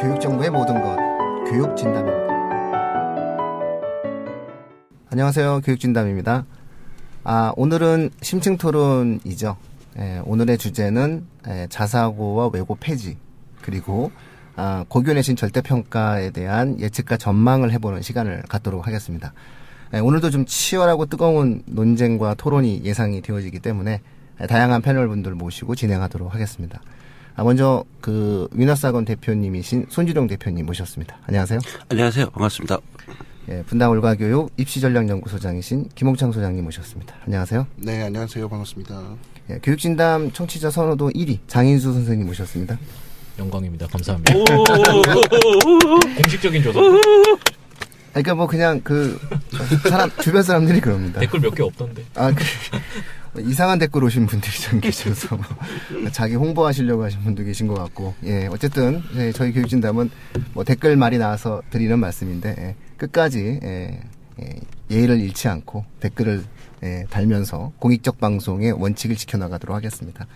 교육 정보의 모든 것, 교육 진담입니다. 안녕하세요. 교육 진담입니다. 아, 오늘은 심층 토론이죠. 예, 오늘의 주제는 예, 자사고와 외고 폐지, 그리고 아, 고교 내신 절대 평가에 대한 예측과 전망을 해보는 시간을 갖도록 하겠습니다. 예, 오늘도 좀 치열하고 뜨거운 논쟁과 토론이 예상이 되어지기 때문에 예, 다양한 패널 분들 모시고 진행하도록 하겠습니다. 아, 먼저 그 위너스학원 대표님이신 손주룡 대표님 모셨습니다. 안녕하세요. 안녕하세요. 반갑습니다. 예, 분당 올가교육 입시전략연구소장이신 김홍창 소장님 모셨습니다. 안녕하세요. 네, 안녕하세요. 반갑습니다. 예, 교육진담 청취자 선호도 1위 장인수 선생님 모셨습니다. 영광입니다. 감사합니다. 공식적인 조사. 그러니까 뭐 그냥 그 사람 주변 사람들이 그럽니다. 댓글 몇 개 없던데. 아, 그, 이상한 댓글 오신 분들이 좀 계셔서 뭐 자기 홍보하시려고 하신 분도 계신 것 같고 예 어쨌든 예, 저희 교육진담은 뭐 댓글 말이 나와서 드리는 말씀인데 예, 끝까지 예, 예, 예 의를 잃지 않고 댓글을 예, 달면서 공익적 방송의 원칙을 지켜나가도록 하겠습니다.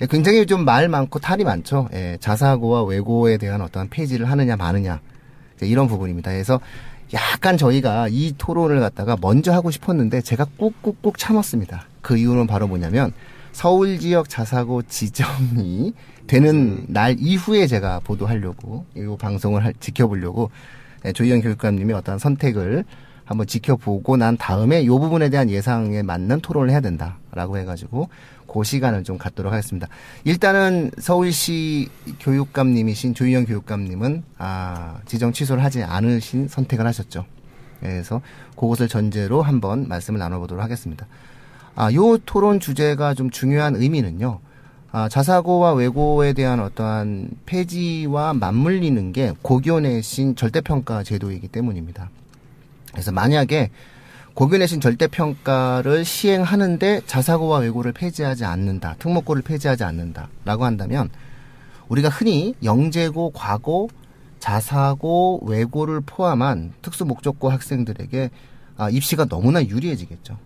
예, 굉장히 좀 말 많고 탈이 많죠. 예, 자사고와 외고에 대한 어떠한 폐지를 하느냐 마느냐 이런 부분입니다. 그래서 약간 저희가 이 토론을 갖다가 먼저 하고 싶었는데 제가 꾹꾹꾹 참았습니다. 그 이유는 바로 뭐냐면 서울 지역 자사고 지정이 되는 날 이후에 제가 보도하려고 이 방송을 할- 지켜보려고 예, 조희연 교육감님이 어떤 선택을 한번 지켜보고 난 다음에 이 부분에 대한 예상에 맞는 토론을 해야 된다라고 해가지고 그 시간을 좀 갖도록 하겠습니다. 일단은 서울시 교육감님이신 조희연 교육감님은 아 지정 취소를 하지 않으신 선택을 하셨죠. 예, 그래서 그것을 전제로 한번 말씀을 나눠보도록 하겠습니다. 아, 요 토론 주제가 좀 중요한 의미는요. 아, 자사고와 외고에 대한 어떠한 폐지와 맞물리는 게 고교 내신 절대평가 제도이기 때문입니다. 그래서 만약에 고교 내신 절대평가를 시행하는데 자사고와 외고를 폐지하지 않는다, 특목고를 폐지하지 않는다라고 한다면 우리가 흔히 영재고, 과고, 자사고, 외고를 포함한 특수 목적고 학생들에게 아, 입시가 너무나 유리해지겠죠.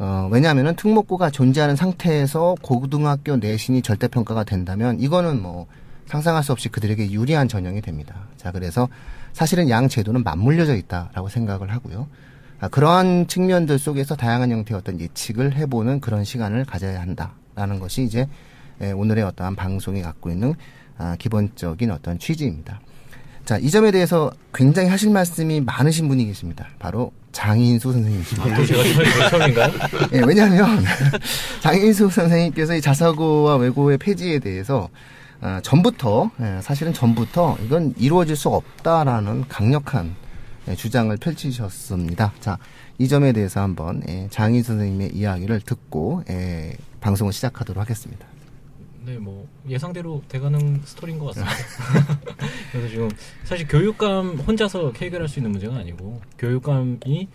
어, 왜냐하면은 특목고가 존재하는 상태에서 고등학교 내신이 절대평가가 된다면 이거는 뭐 상상할 수 없이 그들에게 유리한 전형이 됩니다. 자, 그래서 사실은 양 제도는 맞물려져 있다라고 생각을 하고요. 아, 그러한 측면들 속에서 다양한 형태의 어떤 예측을 해보는 그런 시간을 가져야 한다라는 것이 이제 예, 오늘의 어떠한 방송이 갖고 있는 아, 기본적인 어떤 취지입니다. 자, 이 점에 대해서 굉장히 하실 말씀이 많으신 분이 계십니다. 바로 장인수 선생님이십니다. 또 제가 처음- 처음인가요? 예, 왜냐하면 장인수 선생님께서 이 자사고와 외고의 폐지에 대해서 아, 전부터 예, 사실은 전부터 이건 이루어질 수 없다라는 강력한 예, 주장을 펼치셨습니다. 자, 이 점에 대해서 한번 예, 장인 선생님의 이야기를 듣고 예, 방송을 시작하도록 하겠습니다. 네, 뭐 예상대로 돼가는 스토리인 것 같습니다. 그래서 지금 사실 교육감 혼자서 해결할 수 있는 문제가 아니고 교육감이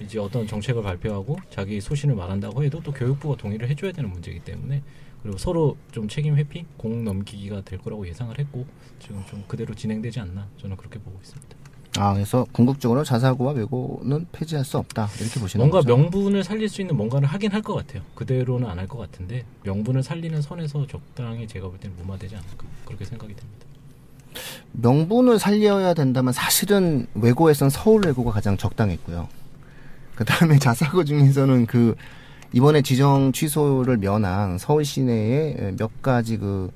이제 어떤 정책을 발표하고 자기 소신을 말한다고 해도 또 교육부가 동의를 해줘야 되는 문제이기 때문에 그리고 서로 좀 책임 회피, 공 넘기기가 될 거라고 예상을 했고 지금 좀 그대로 진행되지 않나 저는 그렇게 보고 있습니다. 아, 그래서 궁극적으로 자사고와 외고는 폐지할 수 없다 이렇게 보시는 뭔가 거죠. 명분을 살릴 수 있는 뭔가를 하긴 할 것 같아요. 그대로는 안 할 것 같은데 명분을 살리는 선에서 적당히 제가 볼 때는 무마되지 않을까 그렇게 생각이 됩니다. 명분을 살려야 된다면 사실은 외고에선 서울 외고가 가장 적당했고요. 그 다음에 자사고 중에서는 그 이번에 지정 취소를 면한 서울 시내에 몇 가지 그,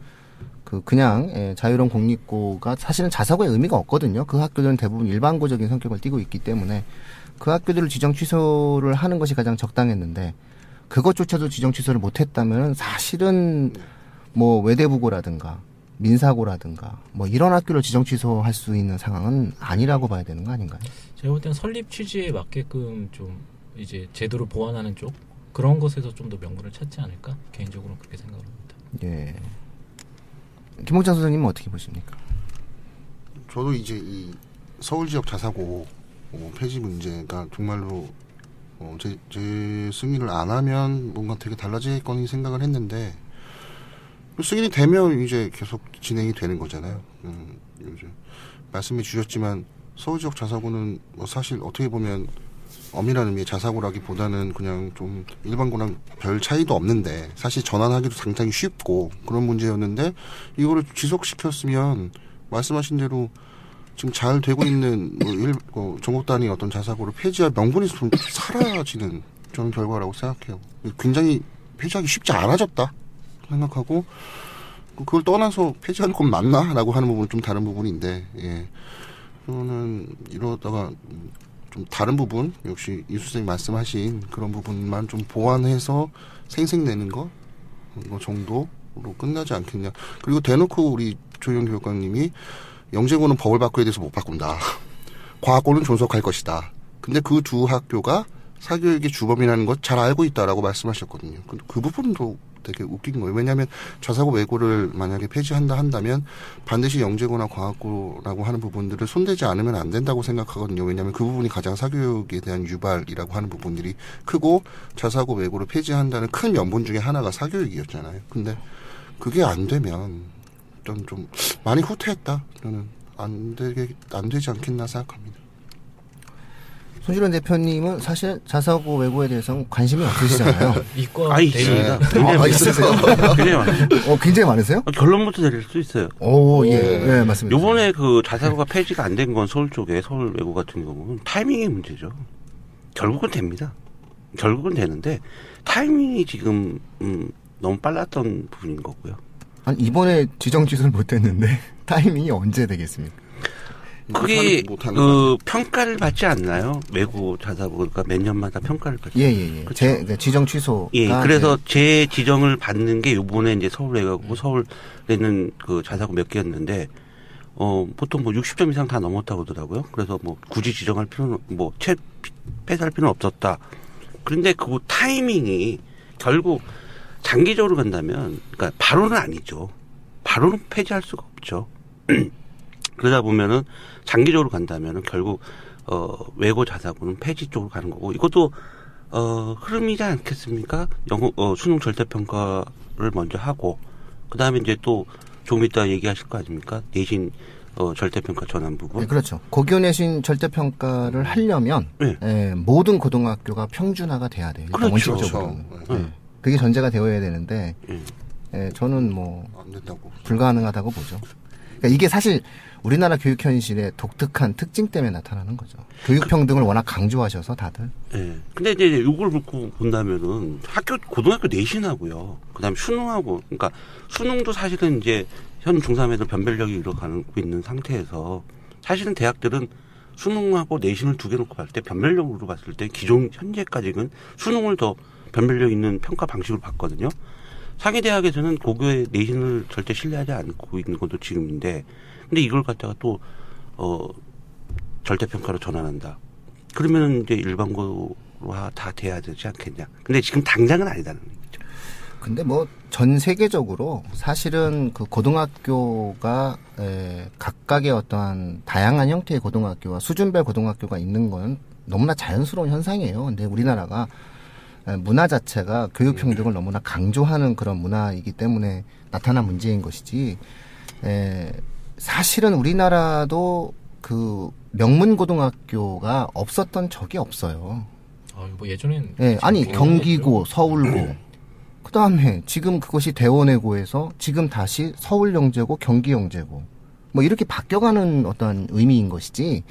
그 그냥 예, 자유로운 공립고가 사실은 자사고의 의미가 없거든요. 그 학교들은 대부분 일반고적인 성격을 띠고 있기 때문에 그 학교들을 지정 취소를 하는 것이 가장 적당했는데 그것조차도 지정 취소를 못했다면 사실은 뭐 외대부고라든가 민사고라든가 뭐 이런 학교를 지정 취소할 수 있는 상황은 아니라고 봐야 되는 거 아닌가요? 제가 볼 때는 설립 취지에 맞게끔 좀 이제 제도를 보완하는 쪽 그런 것에서 좀 더 명분을 찾지 않을까 개인적으로 그렇게 생각을 합니다. 예. 김홍찬 선생님은 어떻게 보십니까? 저도 이제 이 서울 지역 자사고 어, 폐지 문제가 정말로 어, 제, 제 승인을 안 하면 뭔가 되게 달라질 거니 생각을 했는데 그 승인이 되면 이제 계속 진행이 되는 거잖아요. 음, 요즘 말씀해 주셨지만 서울 지역 자사고는 뭐 사실 어떻게 보면 엄밀한 의미의 자사고라기보다는 그냥 좀 일반고랑 별 차이도 없는데 사실 전환하기도 상당히 쉽고 그런 문제였는데 이거를 지속시켰으면 말씀하신 대로 지금 잘 되고 있는 뭐 일, 어, 전국 단위 어떤 자사고를 폐지할 명분이 좀 사라지는 저는 결과라고 생각해요. 굉장히 폐지하기 쉽지 않아졌다 생각하고 그걸 떠나서 폐지하는 건 맞나라고 하는 부분은 좀 다른 부분인데 예. 저는 이러다가 좀 다른 부분 역시 이 선생님 말씀하신 그런 부분만 좀 보완해서 생생내는 거 이거 정도로 끝나지 않겠냐. 그리고 대놓고 우리 조영 교육관님이 영재고는 법을 바꿔야 돼서 못 바꾼다. 과학고는 존속할 것이다. 근데 그 두 학교가 사교육의 주범이라는 것 잘 알고 있다라고 말씀하셨거든요. 그, 그 부분도 되게 웃긴 거예요. 왜냐하면 자사고 외고를 만약에 폐지한다 한다면 반드시 영재고나 과학고라고 하는 부분들을 손대지 않으면 안 된다고 생각하거든요. 왜냐하면 그 부분이 가장 사교육에 대한 유발이라고 하는 부분들이 크고 자사고 외고를 폐지한다는 큰 명분 중에 하나가 사교육이었잖아요. 근데 그게 안 되면 좀, 좀 많이 후퇴했다. 저는 안 되게 안 되지 않겠나 생각합니다. 손실원 대표님은 사실 자사고 외고에 대해서는 관심이 없으시잖아요. 이과 아, 있습니다. 네. 굉장히 아. 있으세요? 굉장히 많아요. 어, 굉장히 많으세요? 아, 결론부터 내릴 수 있어요. 오, 예, 예, 맞습니다. 요번에 그 자사고가 폐지가 안 된 건 서울 쪽에 서울 외고 같은 경우는 타이밍의 문제죠. 결국은 됩니다. 결국은 되는데 타이밍이 지금 음, 너무 빨랐던 부분인 거고요. 아니, 이번에 지정 취소를 못 했는데 타이밍이 언제 되겠습니까? 그게 그 평가를 받지 않나요? 외고 자사고 그러니까 몇 년마다 평가를 받죠. 예, 예, 예. 제 이제 지정 취소가 예, 그래서 네. 제 지정을 받는 게 요번에 이제 서울 외가고 서울에는 그 자사고 몇 개였는데 어 보통 뭐 60점 이상 다 넘었다고 하더라고요. 그래서 뭐 굳이 지정할 필요는 뭐 채 폐사할 필요는 없었다. 그런데 그 타이밍이 결국 장기적으로 간다면 그러니까 바로는 아니죠. 바로는 폐지할 수가 없죠. 그러다 보면은 장기적으로 간다면은 결국 어 외고 자사고는 폐지 쪽으로 가는 거고 이것도 어 흐름이지 않겠습니까? 영어 어, 수능 절대 평가를 먼저 하고 그다음에 이제 또 조금 이따 얘기하실 거 아닙니까? 내신 어 절대 평가 전환 부분. 네, 그렇죠. 고교 내신 절대 평가를 하려면 네. 예, 모든 고등학교가 평준화가 돼야 돼요. 그렇죠. 원칙적으로. 그렇죠. 예. 그게 전제가 되어야 되는데 예. 예, 저는 뭐안 된다고. 불가능하다고 보죠. 그러니까 이게 사실 우리나라 교육 현실의 독특한 특징 때문에 나타나는 거죠. 교육 평등을 워낙 강조하셔서 다들. 예. 근데 이제 이걸 놓고 본다면은 학교 고등학교 내신하고요. 그다음에 수능하고 그러니까 수능도 사실은 이제 현 중3 애들 변별력이 이뤄가고 있는 상태에서 사실은 대학들은 수능하고 내신을 두 개 놓고 봤을 때 변별력으로 봤을 때 기존 현재까지는 수능을 더 변별력 있는 평가 방식으로 봤거든요. 상위 대학에서는 고교의 내신을 절대 신뢰하지 않고 있는 것도 지금인데 근데 이걸 갖다가 또 어 절대 평가로 전환한다. 그러면 이제 일반고와 다 돼야 되지 않겠냐. 근데 지금 당장은 아니다는 얘기죠. 근데 뭐 전 세계적으로 사실은 그 고등학교가 에, 각각의 어떠한 다양한 형태의 고등학교와 수준별 고등학교가 있는 건 너무나 자연스러운 현상이에요. 근데 우리나라가 에, 문화 자체가 교육 평등을 너무나 강조하는 그런 문화이기 때문에 나타난 문제인 것이지. 에, 사실은 우리나라도 그 명문 고등학교가 없었던 적이 없어요. 아, 뭐 예전엔 예, 아니 뭐 경기고, 서울고, 그 다음에 지금 그것이 대원외고에서 지금 다시 서울영재고, 경기영재고, 뭐 이렇게 바뀌어가는 어떤 의미인 것이지.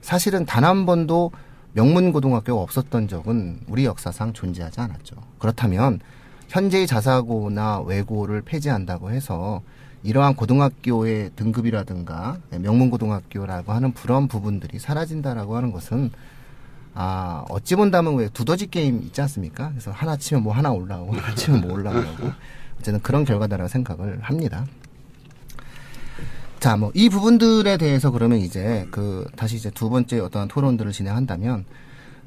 사실은 단 한 번도 명문 고등학교가 없었던 적은 우리 역사상 존재하지 않았죠. 그렇다면 현재의 자사고나 외고를 폐지한다고 해서 이러한 고등학교의 등급이라든가 명문 고등학교라고 하는 그런 부분들이 사라진다라고 하는 것은 아, 어찌 본다면 왜 두더지 게임 있지 않습니까? 그래서 하나 치면 뭐 하나 올라오고, 하나 치면 뭐 올라오고. 어쨌든 그런 결과다라고 생각을 합니다. 자, 뭐, 이 부분들에 대해서 그러면 이제 그, 다시 이제 두 번째 어떤 토론들을 진행한다면,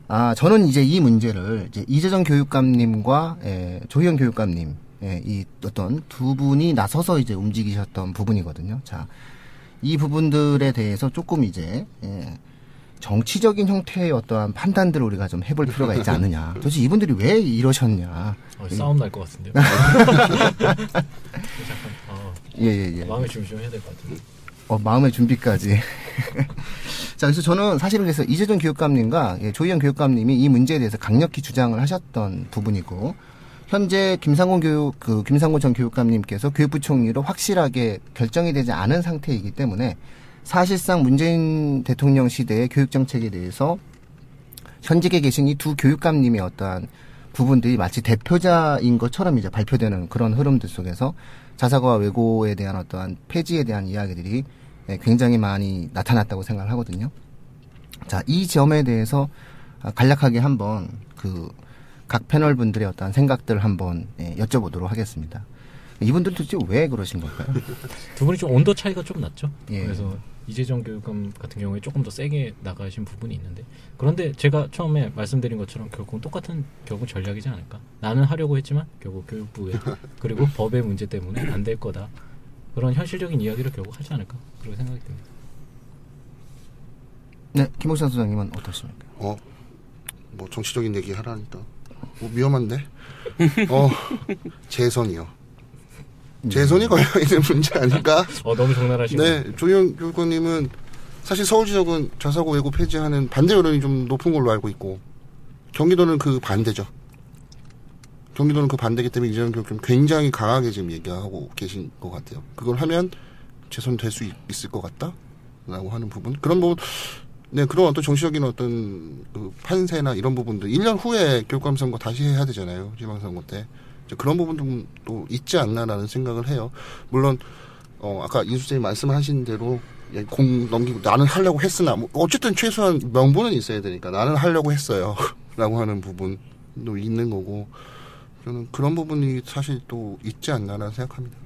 아, 저는 이제 이 문제를 이제 이재정 교육감님과 에, 조희영 교육감님, 예, 이 어떤 두 분이 나서서 이제 움직이셨던 부분이거든요. 자, 이 부분들에 대해서 조금 이제, 예, 정치적인 형태의 어떠한 판단들을 우리가 좀 해볼 필요가 있지 않느냐. 도대체 이분들이 왜 이러셨냐. 어, 싸움 날 것 같은데요. 잠깐 어, 예, 예, 예. 마음의 준비 좀 해야 될 것 같은데. 어, 마음의 준비까지. 자, 그래서 저는 사실은 그래서 이재준 교육감님과 예, 조희영 교육감님이 이 문제에 대해서 강력히 주장을 하셨던 부분이고, 현재 김상곤 교육, 그, 김상곤 전 교육감님께서 교육부 총리로 확실하게 결정이 되지 않은 상태이기 때문에 사실상 문재인 대통령 시대의 교육 정책에 대해서 현직에 계신 이 두 교육감님의 어떠한 부분들이 마치 대표자인 것처럼 이제 발표되는 그런 흐름들 속에서 자사고와 외고에 대한 어떠한 폐지에 대한 이야기들이 예, 굉장히 많이 나타났다고 생각을 하거든요. 자, 이 점에 대해서 아, 간략하게 한번 그 각 패널 분들의 어떠한 생각들을 한번 예, 여쭤보도록 하겠습니다. 이분들 도대체 왜 그러신 걸까요? 두 분이 좀 온도 차이가 좀 났죠. 예. 그래서 이재정 교육감 같은 경우에 조금 더 세게 나가신 부분이 있는데 그런데 제가 처음에 말씀드린 것처럼 결국은 똑같은 결국 전략이지 않을까. 나는 하려고 했지만 결국 교육부의 그리고 법의 문제 때문에 안 될 거다. 그런 현실적인 이야기를 결국 하지 않을까 그렇게 생각이 듭니다. 네, 김옥산 소장님은 어떠십니까? 어, 뭐 정치적인 얘기 하라니까. 뭐 위험한데? 어, 재선이요. 재선이 걸려있는 문제 아닐까? 어 너무 적나라하시고 네, 조영 교육원님은 사실 서울 지역은 자사고 외고 폐지하는 반대 여론이 좀 높은 걸로 알고 있고 경기도는 그 반대죠. 경기도는 그 반대기 때문에 이재명 교육감 굉장히 강하게 지금 얘기하고 계신 것 같아요. 그걸 하면 재선될 수 있을 것 같다 라고 하는 부분 그런 부분 네 그런 어떤 정치적인 어떤 그 판세나 이런 부분들 1년 후에 교육감 선거 다시 해야 되잖아요 지방선거 때 그런 부분도 또 있지 않나라는 생각을 해요. 물론 어 아까 이수재님 말씀하신 대로 예, 공 넘기고 나는 하려고 했으나 뭐 어쨌든 최소한 명분은 있어야 되니까 나는 하려고 했어요라고 하는 부분도 있는 거고 저는 그런 부분이 사실 또 있지 않나라는 생각합니다.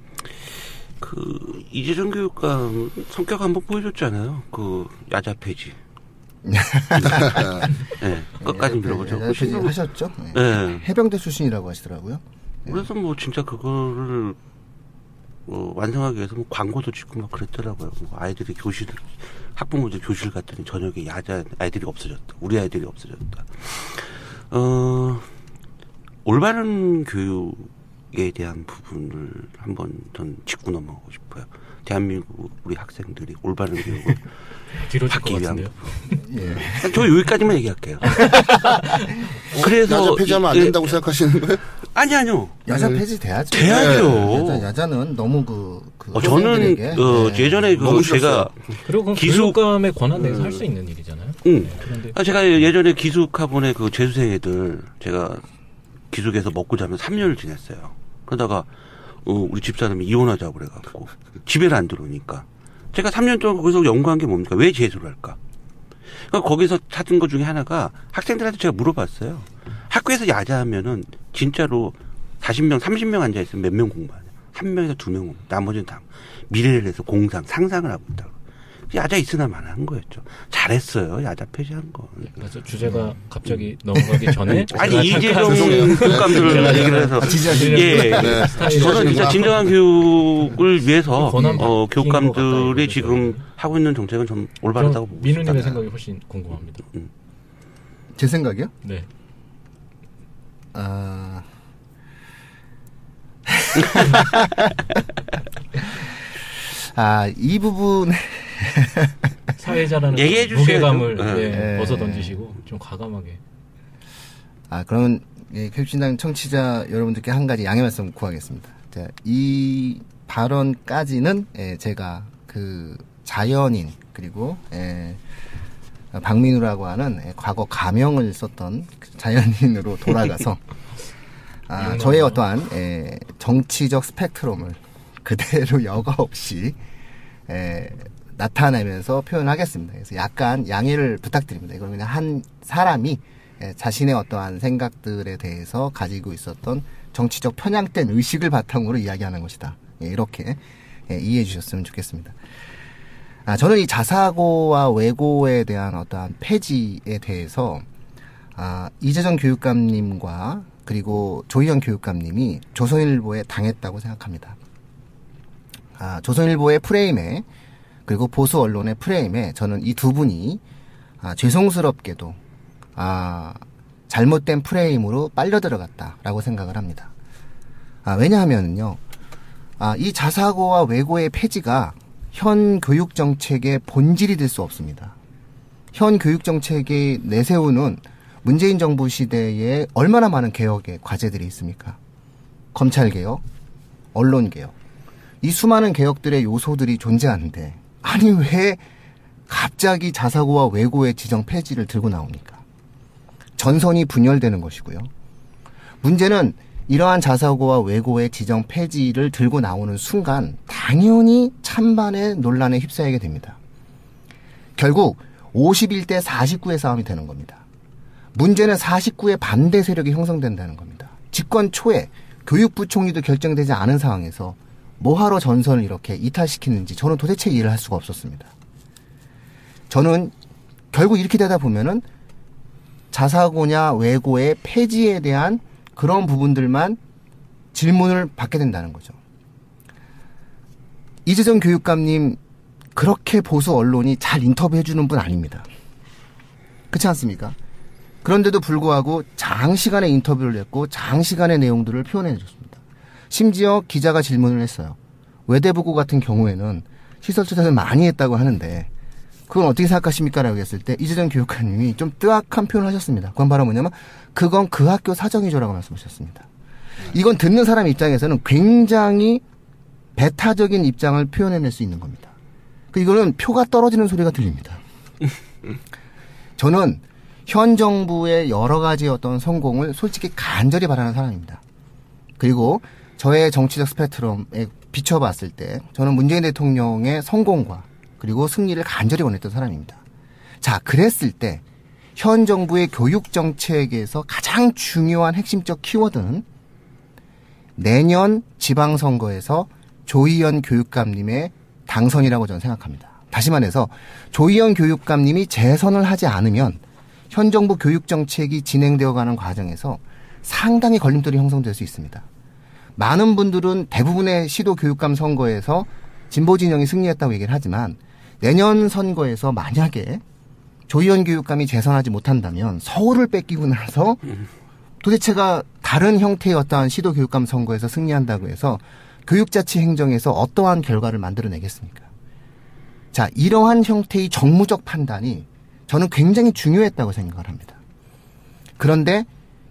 그 이재정 교육감 성격 한번 보여줬잖아요. 그 야자 폐지. 네, 끝까지 밀어보죠. 예, 예, 하셨죠? 네. 네. 해병대 출신이라고 하시더라고요. 그래서 뭐 진짜 그거를 어, 완성하기 위해서 뭐 광고도 찍고 막 그랬더라고요. 뭐 아이들이 교실 학부모들 교실 갔더니 저녁에 야자 아이들이 없어졌다. 우리 아이들이 없어졌다. 어 올바른 교육에 대한 부분을 한번 전 짚고 넘어가고 싶어요. 대한민국 우리 학생들이 올바른 교육을 뒤로 받기 위한. 예. 저 여기까지만 얘기할게요. 그래서 야자 폐지하면 안 이- 된다고 생각하시는 거예요? 아니 아니요. 야자 폐지 돼야죠. 돼야죠. 야자, 야자 는 너무 그, 그 어, 저는 어, 예. 예전에 그 제가 그리고 그건 기숙- 교육감의 권한 내에서 할수 있는 일이잖아요. 응. 네, 그런데 아, 제가 예전에 기숙학원의 그 재수생 애들 제가 기숙에서 먹고 자면 3년을 지냈어요. 그러다가 어, 우리 집사람이 이혼하자고 그래갖고 집에를 안 들어오니까 제가 3년 동안 거기서 연구한 게 뭡니까? 왜 재수를 할까? 그러니까 거기서 찾은 것 중에 하나가 학생들한테 제가 물어봤어요. 학교에서 야자하면은 진짜로 40명, 30명 앉아있으면 몇 명 공부하냐? 한 명에서 두 명, 공부. 나머지는 다 미래를 위해서 공상, 상상을 하고 있다고. 야자 있으나 마나 한 거였죠. 잘했어요. 야자 폐지한 거. 그래서 주제가 갑자기 넘어가기 전에 아니 이재정 교육감들 제가 얘기를 해서 아, 지지하시는 예, 네. 스타일이 저는 진짜 진정한 교육을 위해서 권한 어, 교육감들이 이거죠. 지금 하고 있는 정책은 좀 올바르다고 보고 민우님의 싶다. 생각이 훨씬 궁금합니다. 제 생각이요? 네. 아. 아, 이 부분, 사회자라는 얘기해 주셔야죠. 무게감을 네. 네, 네. 벗어 던지시고 좀 과감하게. 아, 그러면, 예, 교육신당 청취자 여러분들께 한 가지 양해 말씀 구하겠습니다. 자, 이 발언까지는, 예, 제가 그 자연인, 그리고, 예, 박민우라고 하는 예, 과거 가명을 썼던 그 자연인으로 돌아가서, 아, 저의 어떠한, 예, 정치적 스펙트럼을 그대로 여과 없이, 예, 나타내면서 표현하겠습니다. 그래서 약간 양해를 부탁드립니다. 이건 그냥 한 사람이 예, 자신의 어떠한 생각들에 대해서 가지고 있었던 정치적 편향된 의식을 바탕으로 이야기하는 것이다. 예, 이렇게 예, 이해해 주셨으면 좋겠습니다. 아, 저는 이 자사고와 외고에 대한 어떠한 폐지에 대해서 아, 이재정 교육감님과 그리고 조희영 교육감님이 조선일보에 당했다고 생각합니다. 아, 조선일보의 프레임에 그리고 보수 언론의 프레임에 저는 이 두 분이 아, 죄송스럽게도 아, 잘못된 프레임으로 빨려 들어갔다라고 생각을 합니다. 아, 왜냐하면요, 아, 이 자사고와 외고의 폐지가 현 교육 정책의 본질이 될 수 없습니다. 현 교육 정책이 내세우는 문재인 정부 시대에 얼마나 많은 개혁의 과제들이 있습니까? 검찰 개혁, 언론 개혁. 이 수많은 개혁들의 요소들이 존재하는데 아니 왜 갑자기 자사고와 외고의 지정 폐지를 들고 나옵니까? 전선이 분열되는 것이고요. 문제는 이러한 자사고와 외고의 지정 폐지를 들고 나오는 순간 당연히 찬반의 논란에 휩싸이게 됩니다. 결국 51대 49의 싸움이 되는 겁니다. 문제는 49의 반대 세력이 형성된다는 겁니다. 집권 초에 교육부 총리도 결정되지 않은 상황에서 뭐하러 전선을 이렇게 이탈시키는지 저는 도대체 이해를 할 수가 없었습니다. 저는 결국 이렇게 되다 보면은 자사고냐 외고의 폐지에 대한 그런 부분들만 질문을 받게 된다는 거죠. 이재정 교육감님 그렇게 보수 언론이 잘 인터뷰해 주는 분 아닙니다. 그렇지 않습니까? 그런데도 불구하고 장시간의 인터뷰를 했고 장시간의 내용들을 표현해 줬습니다. 심지어 기자가 질문을 했어요. 외대부고 같은 경우에는 시설 투자를 많이 했다고 하는데 그건 어떻게 생각하십니까? 라고 했을 때 이재정 교육관님이 좀 뜨악한 표현을 하셨습니다. 그건 바로 뭐냐면 그건 그 학교 사정이죠라고 말씀하셨습니다. 이건 듣는 사람 입장에서는 굉장히 배타적인 입장을 표현해낼 수 있는 겁니다. 그 이거는 표가 떨어지는 소리가 들립니다. 저는 현 정부의 여러 가지 어떤 성공을 솔직히 간절히 바라는 사람입니다. 그리고 저의 정치적 스펙트럼에 비춰봤을 때 저는 문재인 대통령의 성공과 그리고 승리를 간절히 원했던 사람입니다. 자, 그랬을 때 현 정부의 교육 정책에서 가장 중요한 핵심적 키워드는 내년 지방선거에서 조희연 교육감님의 당선이라고 저는 생각합니다. 다시 말해서 조희연 교육감님이 재선을 하지 않으면 현 정부 교육 정책이 진행되어 가는 과정에서 상당히 걸림돌이 형성될 수 있습니다. 많은 분들은 대부분의 시도 교육감 선거에서 진보 진영이 승리했다고 얘기를 하지만 내년 선거에서 만약에 조희연 교육감이 재선하지 못한다면 서울을 뺏기고 나서 도대체가 다른 형태의 어떠한 시도 교육감 선거에서 승리한다고 해서 교육자치 행정에서 어떠한 결과를 만들어내겠습니까? 자, 이러한 형태의 정무적 판단이 저는 굉장히 중요했다고 생각을 합니다. 그런데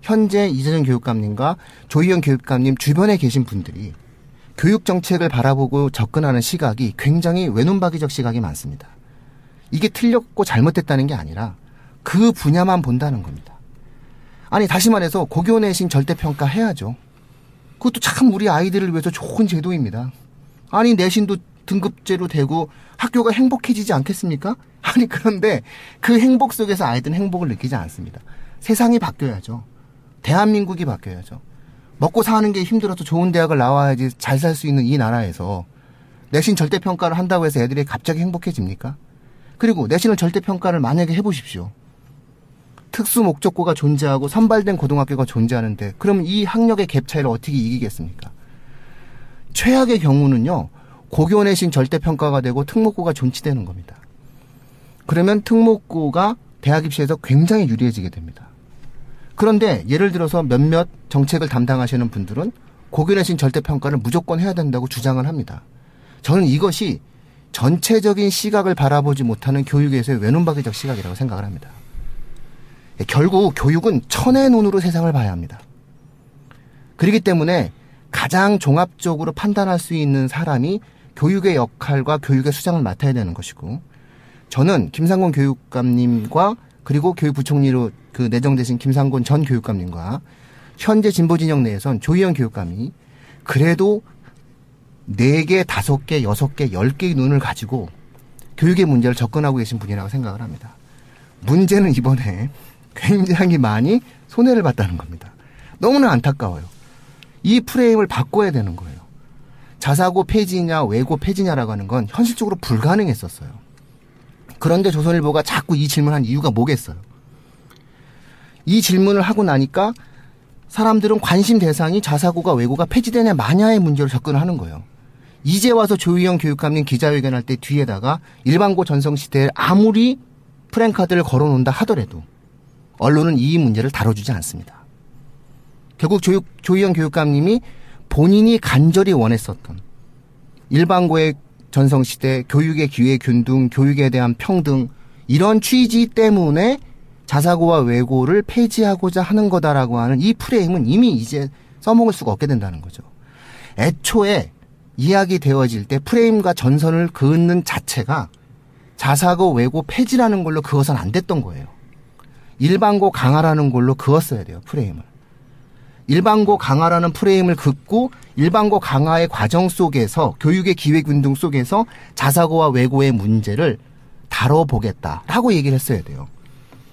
현재 이재정 교육감님과 조희연 교육감님 주변에 계신 분들이 교육 정책을 바라보고 접근하는 시각이 굉장히 외눈박이적 시각이 많습니다. 이게 틀렸고 잘못됐다는 게 아니라 그 분야만 본다는 겁니다. 아니 다시 말해서 고교 내신 절대평가 해야죠. 그것도 참 우리 아이들을 위해서 좋은 제도입니다. 아니 내신도 등급제로 되고 학교가 행복해지지 않겠습니까? 아니 그런데 그 행복 속에서 아이들은 행복을 느끼지 않습니다. 세상이 바뀌어야죠. 대한민국이 바뀌어야죠. 먹고 사는 게 힘들어서 좋은 대학을 나와야지 잘 살 수 있는 이 나라에서 내신 절대평가를 한다고 해서 애들이 갑자기 행복해집니까? 그리고 내신을 절대평가를 만약에 해보십시오. 특수 목적고가 존재하고 선발된 고등학교가 존재하는데 그럼 이 학력의 갭 차이를 어떻게 이기겠습니까? 최악의 경우는요. 고교 내신 절대평가가 되고 특목고가 존치되는 겁니다. 그러면 특목고가 대학 입시에서 굉장히 유리해지게 됩니다. 그런데 예를 들어서 몇몇 정책을 담당하시는 분들은 고교 내신 절대평가를 무조건 해야 된다고 주장을 합니다. 저는 이것이 전체적인 시각을 바라보지 못하는 교육에서의 외눈박이적 시각이라고 생각을 합니다. 결국 교육은 천의 눈으로 세상을 봐야 합니다. 그렇기 때문에 가장 종합적으로 판단할 수 있는 사람이 교육의 역할과 교육의 수장을 맡아야 되는 것이고 저는 김상곤 교육감님과 그리고 교육부총리로 그 내정되신 김상곤 전 교육감님과 현재 진보 진영 내에선 조희연 교육감이 그래도 4개, 5개, 6개, 10개의 눈을 가지고 교육의 문제를 접근하고 계신 분이라고 생각을 합니다. 문제는 이번에 굉장히 많이 손해를 봤다는 겁니다. 너무나 안타까워요. 이 프레임을 바꿔야 되는 거예요. 자사고 폐지냐 외고 폐지냐라고 하는 건 현실적으로 불가능했었어요. 그런데 조선일보가 자꾸 이 질문한 이유가 뭐겠어요? 이 질문을 하고 나니까 사람들은 관심 대상이 자사고가 외고가 폐지되냐 마냐의 문제로 접근을 하는 거예요. 이제 와서 조희영 교육감님 기자회견할 때 뒤에다가 일반고 전성 시대에 아무리 프랭카드를 걸어놓는다 하더라도 언론은 이 문제를 다뤄주지 않습니다. 결국 조, 조희영 교육감님이 본인이 간절히 원했었던 일반고의 전성시대, 교육의 기회 균등, 교육에 대한 평등 이런 취지 때문에 자사고와 외고를 폐지하고자 하는 거다라고 하는 이 프레임은 이미 이제 써먹을 수가 없게 된다는 거죠. 애초에 이야기 되어질 때 프레임과 전선을 그는 자체가 자사고 외고 폐지라는 걸로 그것은 안 됐던 거예요. 일반고 강화라는 걸로 그었어야 돼요, 프레임을. 일반고 강화라는 프레임을 긋고 일반고 강화의 과정 속에서 교육의 기회균등 속에서 자사고와 외고의 문제를 다뤄보겠다라고 얘기를 했어야 돼요.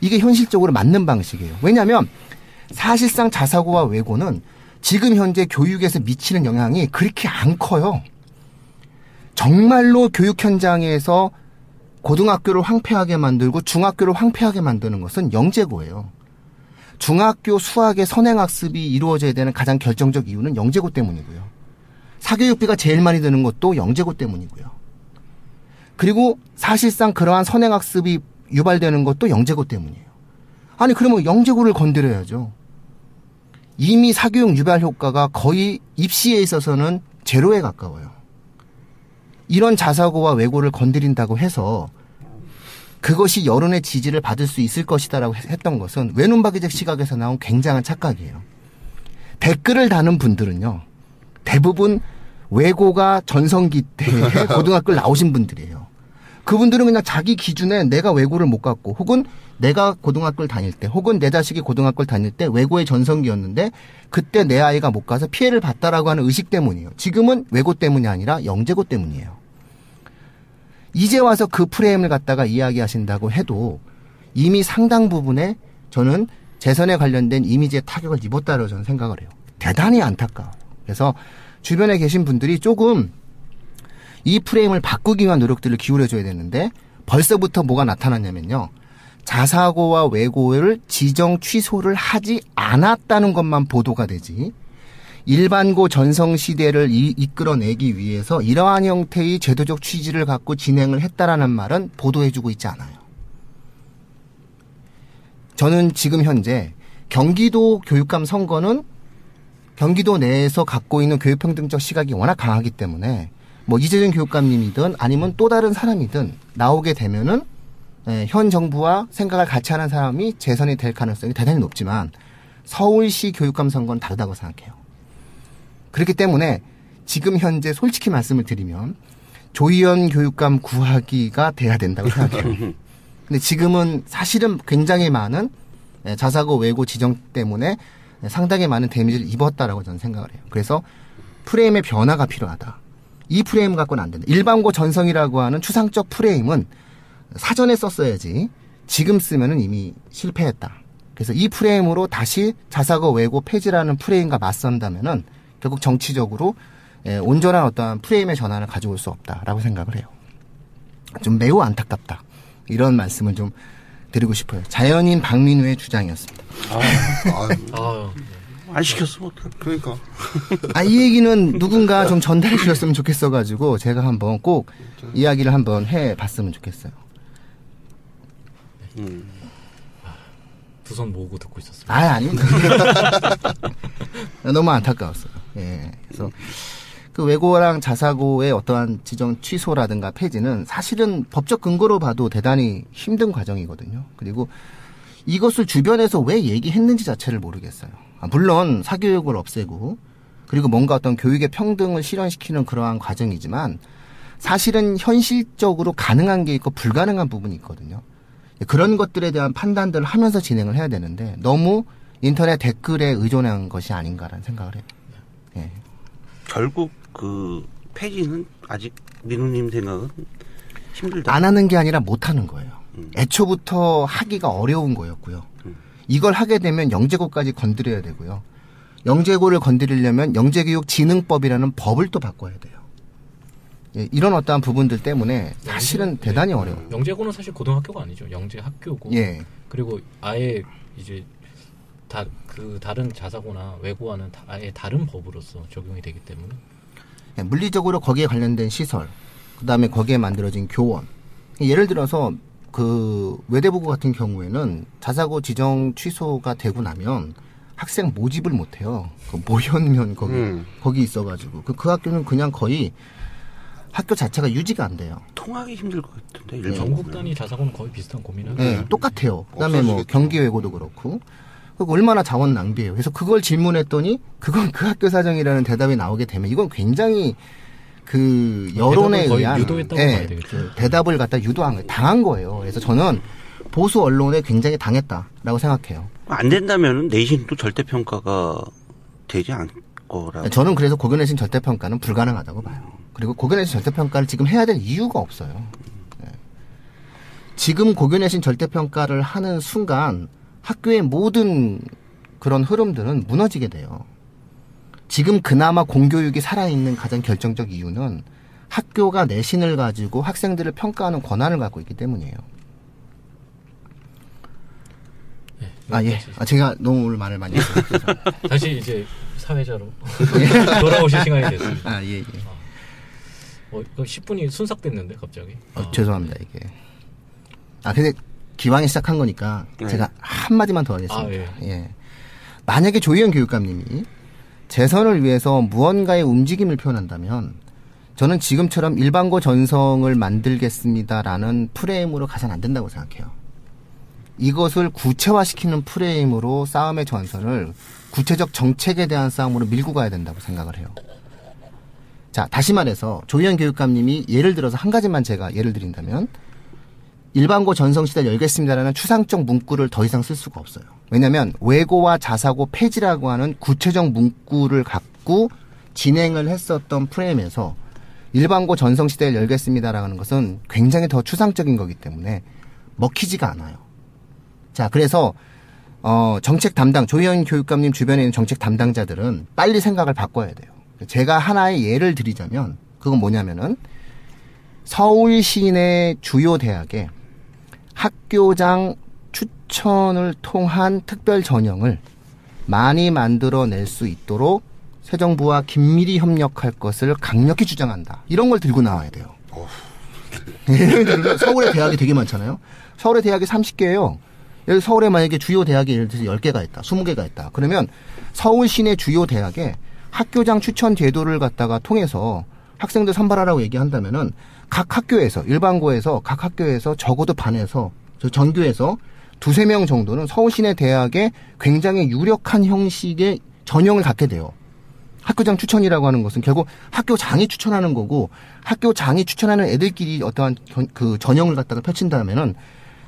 이게 현실적으로 맞는 방식이에요. 왜냐하면 사실상 자사고와 외고는 지금 현재 교육에서 미치는 영향이 그렇게 안 커요. 정말로 교육 현장에서 고등학교를 황폐하게 만들고 중학교를 황폐하게 만드는 것은 영재고예요. 중학교 수학의 선행학습이 이루어져야 되는 가장 결정적 이유는 영재고 때문이고요. 사교육비가 제일 많이 드는 것도 영재고 때문이고요. 그리고 사실상 그러한 선행학습이 유발되는 것도 영재고 때문이에요. 아니 그러면 영재고를 건드려야죠. 이미 사교육 유발 효과가 거의 입시에 있어서는 제로에 가까워요. 이런 자사고와 외고를 건드린다고 해서 그것이 여론의 지지를 받을 수 있을 것이다라고 했던 것은 외눈박이적 시각에서 나온 굉장한 착각이에요. 댓글을 다는 분들은요, 대부분 외고가 전성기 때 고등학교를 나오신 분들이에요. 그분들은 그냥 자기 기준에 내가 외고를 못 갔고, 혹은 내가 고등학교를 다닐 때, 혹은 내 자식이 고등학교를 다닐 때 외고의 전성기였는데, 그때 내 아이가 못 가서 피해를 봤다라고 하는 의식 때문이에요. 지금은 외고 때문이 아니라 영재고 때문이에요. 이제 와서 그 프레임을 갖다가 이야기하신다고 해도 이미 상당 부분에 저는 재선에 관련된 이미지의 타격을 입었다고 저는 생각을 해요. 대단히 안타까워요. 그래서 주변에 계신 분들이 조금 이 프레임을 바꾸기 위한 노력들을 기울여줘야 되는데 벌써부터 뭐가 나타났냐면요. 자사고와 외고를 지정 취소를 하지 않았다는 것만 보도가 되지 일반고 전성 시대를 이, 이끌어내기 위해서 이러한 형태의 제도적 취지를 갖고 진행을 했다라는 말은 보도해주고 있지 않아요. 저는 지금 현재 경기도 교육감 선거는 경기도 내에서 갖고 있는 교육평등적 시각이 워낙 강하기 때문에 뭐 이재준 교육감님이든 아니면 또 다른 사람이든 나오게 되면은 예, 현 정부와 생각을 같이 하는 사람이 재선이 될 가능성이 대단히 높지만 서울시 교육감 선거는 다르다고 생각해요. 그렇기 때문에 지금 현재 솔직히 말씀을 드리면 조희연 교육감 구하기가 돼야 된다고 생각해요. 근데 지금은 사실은 굉장히 많은 예, 자사고 외고 지정 때문에 상당히 많은 데미지를 입었다라고 저는 생각을 해요. 그래서 프레임의 변화가 필요하다. 이 프레임 갖고는 안 된다. 일반고 전성이라고 하는 추상적 프레임은 사전에 썼어야지 지금 쓰면은 이미 실패했다. 그래서 이 프레임으로 다시 자사고 외고 폐지라는 프레임과 맞선다면은 결국 정치적으로 예, 온전한 어떤 프레임의 전환을 가져올 수 없다라고 생각을 해요. 좀 매우 안타깝다. 이런 말씀을 좀 드리고 싶어요. 자연인 박민우의 주장이었습니다. 아유, 안 시켰으면 어떡해. 그러니까 아, 이 얘기는 누군가 좀 전달해 주셨으면 좋겠어가지고 제가 한번 꼭 이야기를 한번 해 봤으면 좋겠어요. 음. 두 손 모으고 듣고 있었습니다. 아, 아닙니다. 너무 안타까웠어요. 예. 그래서 그 외고랑 자사고의 어떠한 지정 취소라든가 폐지는 사실은 법적 근거로 봐도 대단히 힘든 과정이거든요. 그리고 이것을 주변에서 왜 얘기했는지 자체를 모르겠어요. 아, 물론 사교육을 없애고 그리고 뭔가 어떤 교육의 평등을 실현시키는 그러한 과정이지만 사실은 현실적으로 가능한 게 있고 불가능한 부분이 있거든요. 그런 것들에 대한 판단들을 하면서 진행을 해야 되는데 너무 인터넷 댓글에 의존한 것이 아닌가라는 생각을 해요. 예. 결국 그 폐지는 아직 민우님 생각은 힘들다. 안 하는 게 아니라 못 하는 거예요. 음. 애초부터 하기가 어려운 거였고요. 음. 이걸 하게 되면 영재고까지 건드려야 되고요. 영재고를 건드리려면 영재교육진흥법이라는 법을 또 바꿔야 돼요. 예, 이런 어떠한 부분들 때문에 사실은 영재- 대단히 예. 어려워요. 영재고는 사실 고등학교가 아니죠. 영재 학교고. 예. 그리고 아예 이제 다 그 다른 자사고나 외고와는 다- 아예 다른 법으로서 적용이 되기 때문에 예, 물리적으로 거기에 관련된 시설, 그 다음에 거기에 만들어진 교원. 예를 들어서 그 외대부고 같은 경우에는 자사고 지정 취소가 되고 나면 학생 모집을 못 해요. 그 모현면 거기 음. 거기 있어가지고 그, 그 학교는 그냥 거의 학교 자체가 유지가 안 돼요. 통하기 힘들 것 같은데 네. 전국 단위 자사고는 거의 비슷한 고민을 예, 하죠. 똑같아요. 그다음에 뭐 없어지겠죠. 경기 외고도 그렇고 그거 얼마나 자원 낭비예요. 그래서 그걸 질문했더니 그건 그 학교 사정이라는 대답이 나오게 되면 이건 굉장히 그 여론에 의한 유도했다고 예, 봐야 되겠죠. 그 대답을 갖다 유도한 거예요. 당한 거예요. 그래서 저는 보수 언론에 굉장히 당했다라고 생각해요. 안 된다면 내신도 절대 평가가 되지 않을 거라. 저는 그래서 고교내신 절대 평가는 불가능하다고 봐요. 그리고 고교내신 절대 평가를 지금 해야 될 이유가 없어요. 예. 지금 고교내신 절대 평가를 하는 순간 학교의 모든 그런 흐름들은 무너지게 돼요. 지금 그나마 공교육이 살아있는 가장 결정적 이유는 학교가 내신을 가지고 학생들을 평가하는 권한을 갖고 있기 때문이에요. 아, 예. 아, 제가 너무 오늘 말을 많이 했어요. 다시 이제 사회자로 돌아오실 시간이 됐습니다. 아, 예, 예. 어, 그럼 10분이 순삭됐는데 갑자기. 어, 죄송합니다 이게. 아 근데 기왕에 시작한 거니까 네. 제가 한 마디만 더 하겠습니다. 아, 예. 만약에 조희연 교육감님이 재선을 위해서 무언가의 움직임을 표현한다면 저는 지금처럼 일반고 전성을 만들겠습니다라는 프레임으로 가선 안 된다고 생각해요. 이것을 구체화시키는 프레임으로 싸움의 전선을 구체적 정책에 대한 싸움으로 밀고 가야 된다고 생각을 해요. 자, 다시 말해서 조희연 교육감님이 예를 들어서 한 가지만 제가 예를 드린다면 일반고 전성시대 열겠습니다라는 추상적 문구를 더 이상 쓸 수가 없어요. 왜냐하면 외고와 자사고 폐지라고 하는 구체적 문구를 갖고 진행을 했었던 프레임에서 일반고 전성 시대를 열겠습니다라는 것은 굉장히 더 추상적인 거기 때문에 먹히지가 않아요. 자, 그래서 어, 정책 담당 조희연 교육감님 주변에 있는 정책 담당자들은 빨리 생각을 바꿔야 돼요. 제가 하나의 예를 드리자면 그건 뭐냐면은 서울 시내 주요 대학에 학교장 추천을 통한 특별 전형을 많이 만들어낼 수 있도록 새 정부와 긴밀히 협력할 것을 강력히 주장한다. 이런 걸 들고 나와야 돼요. 예를 들면 서울에 대학이 되게 많잖아요. 서울에 대학이 30개예요. 예를 서울에 만약에 주요 대학이 예를 들어서 10개가 있다. 20개가 있다. 그러면 서울 시내 주요 대학에 학교장 추천 제도를 갖다가 통해서 학생들 선발하라고 얘기한다면은 각 학교에서 일반고에서 각 학교에서 적어도 반에서 저 전교에서 두세 명 정도는 서울 시내 대학에 굉장히 유력한 형식의 전형을 갖게 돼요. 학교장 추천이라고 하는 것은 결국 학교장이 추천하는 거고 학교장이 추천하는 애들끼리 어떠한 견- 그 전형을 갖다가 펼친다면은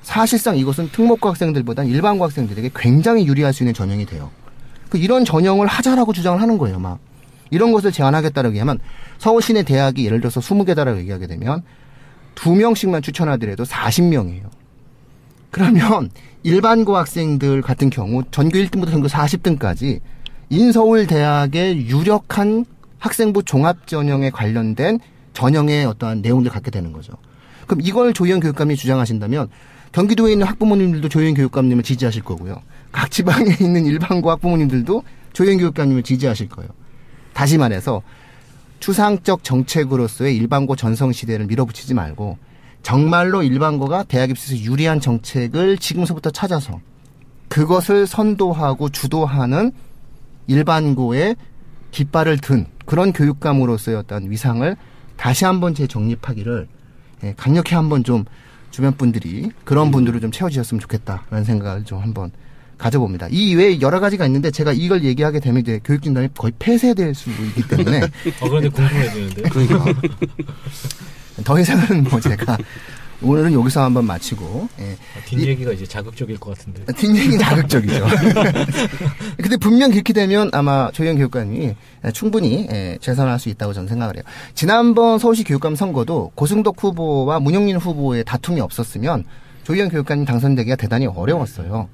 사실상 이것은 특목고 학생들보단 일반고 학생들에게 굉장히 유리할 수 있는 전형이 돼요. 그 이런 전형을 하자라고 주장을 하는 거예요, 막. 이런 것을 제안하겠다라고 얘기하면 서울 시내 대학이 예를 들어서 20개다라고 얘기하게 되면 두 명씩만 추천하더라도 40명이에요. 그러면 일반 고 학생들 같은 경우 전교 1등부터 전교 40등까지 인서울 대학의 유력한 학생부 종합 전형에 관련된 전형의 어떠한 내용을 갖게 되는 거죠. 그럼 이걸 조희연 교육감이 주장하신다면 경기도에 있는 학부모님들도 조희연 교육감님을 지지하실 거고요. 각 지방에 있는 일반고 학부모님들도 조희연 교육감님을 지지하실 거예요. 다시 말해서 추상적 정책으로서의 일반고 전성 시대를 밀어붙이지 말고 정말로 일반고가 대학 입시에서 유리한 정책을 지금서부터 찾아서 그것을 선도하고 주도하는 일반고의 깃발을 든 그런 교육감으로서의 어떤 위상을 다시 한번 재정립하기를 예, 강력히 한번 좀 주변 분들이 그런 분들을 좀 채워주셨으면 좋겠다라는 생각을 좀 한번 가져봅니다. 이 이외에 여러 가지가 있는데 제가 이걸 얘기하게 되면 이제 교육진단이 거의 폐쇄될 수 있기 때문에 어, 그런데 궁금해지는데. 그러니까 더 이상은 뭐 제가 오늘은 여기서 한번 마치고 예. 아, 뒷얘기가 이 제 자극적일 것 같은데. 뒷얘기 자극적이죠. 근데 분명 그렇게 되면 아마 조희연 교육감이 충분히 예, 재선할 수 있다고 저는 생각을 해요. 지난번 서울시 교육감 선거도 고승덕 후보와 문영민 후보의 다툼이 없었으면 조희연 교육감이 당선되기가 대단히 어려웠어요.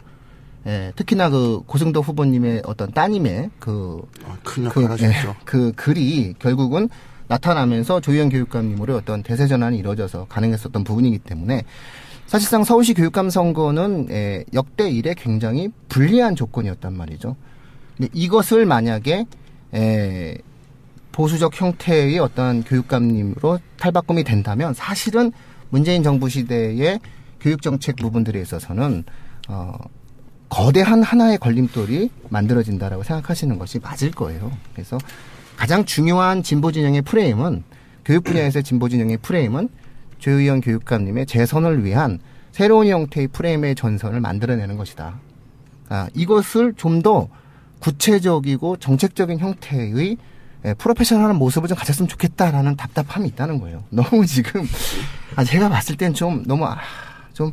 예, 특히나 그 고승덕 후보님의 어떤 따님의 그 아, 큰 그. 예, 그 글이 결국은 나타나면서 조희연 교육감님으로 어떤 대세 전환이 이루어져서 가능했었던 부분이기 때문에 사실상 서울시 교육감 선거는 예, 역대 이래 굉장히 불리한 조건이었단 말이죠. 근데 이것을 만약에 예, 보수적 형태의 어떤 교육감님으로 탈바꿈이 된다면 사실은 문재인 정부 시대의 교육 정책 부분들에 있어서는 어, 거대한 하나의 걸림돌이 만들어진다라고 생각하시는 것이 맞을 거예요. 그래서 가장 중요한 진보 진영의 프레임은 교육 분야에서 진보 진영의 프레임은 조의원 교육감님의 재선을 위한 새로운 형태의 프레임의 전선을 만들어내는 것이다. 아, 이것을 좀 더 구체적이고 정책적인 형태의 예, 프로페셔널한 모습을 좀 가졌으면 좋겠다라는 답답함이 있다는 거예요. 너무 지금 아, 제가 봤을 땐 좀 너무 아, 좀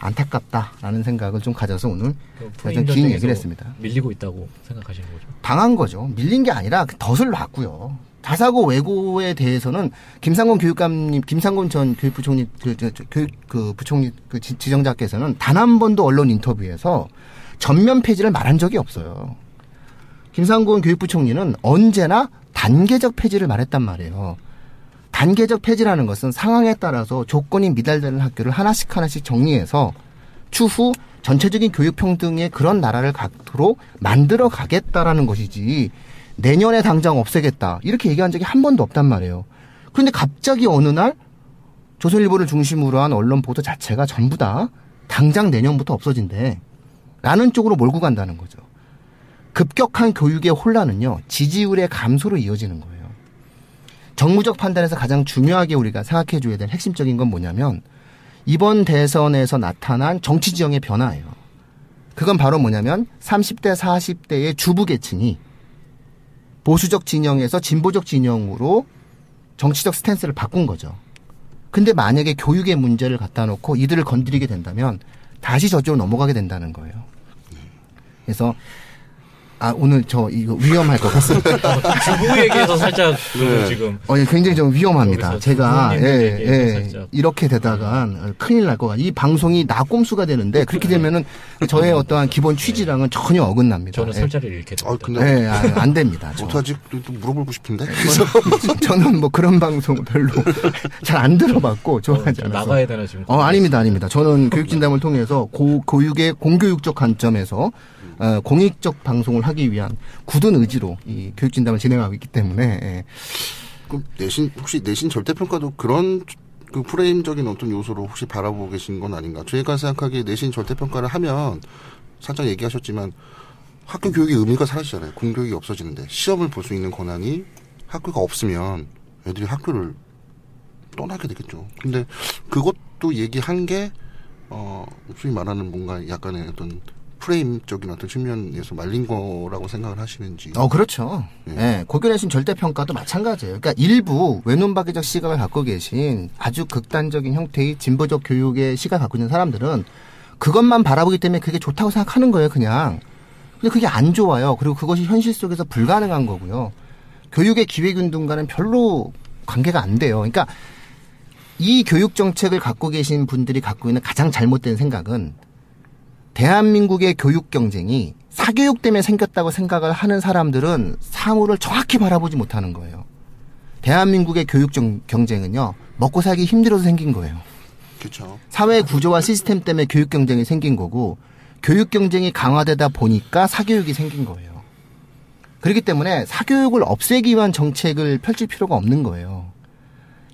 안타깝다라는 생각을 좀 가져서 오늘 그좀 프레임 긴 전쟁에서 얘기를 했습니다. 밀리고 있다고 생각하시는 거죠. 당한 거죠. 밀린 게 아니라 덫을 놨고요. 자사고 외고에 대해서는 김상곤 교육감님, 김상곤 전 교육부총리 그, 저, 저, 교육 그 부총리 그 지- 지정자께서는 단 한 번도 언론 인터뷰에서 전면 폐지를 말한 적이 없어요. 김상곤 교육부총리는 언제나 단계적 폐지를 말했단 말이에요. 단계적 폐지라는 것은 상황에 따라서 조건이 미달되는 학교를 하나씩 하나씩 정리해서 추후 전체적인 교육 평등의 그런 나라를 갖도록 만들어 가겠다라는 것이지 내년에 당장 없애겠다 이렇게 얘기한 적이 한 번도 없단 말이에요. 그런데 갑자기 어느 날 조선일보를 중심으로 한 언론 보도 자체가 전부 다 당장 내년부터 없어진대. 라는 쪽으로 몰고 간다는 거죠. 급격한 교육의 혼란은요, 지지율의 감소로 이어지는 거예요. 정무적 판단에서 가장 중요하게 우리가 생각해 줘야 될 핵심적인 건 뭐냐면, 이번 대선에서 나타난 정치 지형의 변화예요. 그건 바로 뭐냐면 30대, 40대의 주부 계층이 보수적 진영에서 진보적 진영으로 정치적 스탠스를 바꾼 거죠. 근데 만약에 교육의 문제를 갖다 놓고 이들을 건드리게 된다면 다시 저쪽으로 넘어가게 된다는 거예요. 그래서 아 오늘 저 이거 위험할 것 같습니다. 주부 얘기해서 살짝 그 네. 지금 어, 예, 굉장히 좀 위험합니다. 제가, 예, 예. 이렇게 되다간 큰일 날 것 같아요. 이 방송이 나 꼼수가 되는데, 그렇게 되면은 저의 어떠한 기본 취지랑은 전혀 어긋납니다. 저는 예. 설자를 잃게 아, 됩니다. 근데 예, 아, 안 됩니다. 또 물어보고 싶은데. 저는 뭐 그런 방송 별로 잘 안 들어봤고, 어, 좋아하지 좀 않아서. 나가야 되나 지금. 어, 아닙니다, 아닙니다. 저는 교육진담을 통해서 고, 교육의 공교육적 관점에서 어, 공익적 방송을 하기 위한 굳은 의지로 이 교육 진담을 진행하고 있기 때문에 예. 그 내신 혹시 내신 절대 평가도 그런 그 프레임적인 어떤 요소로 혹시 바라보고 계신 건 아닌가? 저희가 생각하기에 내신 절대 평가를 하면 살짝 얘기하셨지만 학교 교육의 의미가 사라지잖아요. 공교육이 없어지는데 시험을 볼 수 있는 권한이 학교가 없으면 애들이 학교를 떠나게 되겠죠. 근데 그것도 얘기한 게 어, 소위 말하는 뭔가 약간의 어떤 프레임적인 어떤 측면에서 말린 거라고 생각을 하시는지. 어, 그렇죠. 예. 예, 고교내신 절대평가도 마찬가지예요. 그러니까 일부 외눈박이적 시각을 갖고 계신 아주 극단적인 형태의 진보적 교육의 시각을 갖고 있는 사람들은 그것만 바라보기 때문에 그게 좋다고 생각하는 거예요, 그냥. 근데 그게 안 좋아요. 그리고 그것이 현실 속에서 불가능한 거고요. 교육의 기획운동과는 별로 관계가 안 돼요. 그러니까 이 교육 정책을 갖고 계신 분들이 갖고 있는 가장 잘못된 생각은 대한민국의 교육 경쟁이 사교육 때문에 생겼다고 생각을 하는 사람들은 사물을 정확히 바라보지 못하는 거예요. 대한민국의 교육 정- 경쟁은요, 먹고 살기 힘들어서 생긴 거예요. 그렇죠. 사회 구조와 시스템 때문에 교육 경쟁이 생긴 거고, 교육 경쟁이 강화되다 보니까 사교육이 생긴 거예요. 그렇기 때문에 사교육을 없애기 위한 정책을 펼칠 필요가 없는 거예요.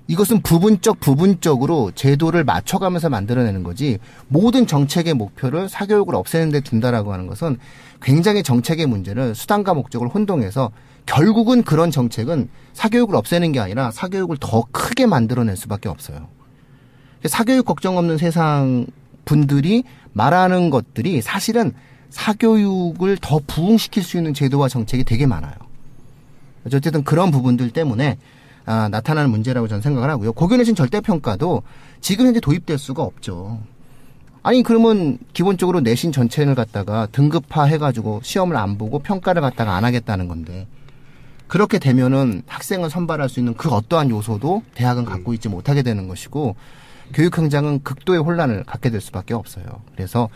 이것은 부분적 부분적으로 제도를 맞춰가면서 만들어내는 거지 모든 정책의 목표를 사교육을 없애는 데 둔다라고 하는 것은 굉장히 정책의 문제를 수단과 목적을 혼동해서 결국은 그런 정책은 사교육을 없애는 게 아니라 사교육을 더 크게 만들어낼 수밖에 없어요. 사교육 걱정 없는 세상 분들이 말하는 것들이 사실은 사교육을 더 부흥시킬 수 있는 제도와 정책이 되게 많아요. 어쨌든 그런 부분들 때문에 아, 나타나는 문제라고 저는 생각을 하고요. 고교 내신 절대평가도 지금 현재 도입될 수가 없죠. 아니 그러면 기본적으로 내신 전체를 갖다가 등급화 해가지고 시험을 안 보고 평가를 갖다가 안 하겠다는 건데 그렇게 되면은 학생을 선발할 수 있는 그 어떠한 요소도 대학은 갖고 있지 못하게 되는 것이고 교육 현장은 극도의 혼란을 갖게 될 수밖에 없어요. 그래서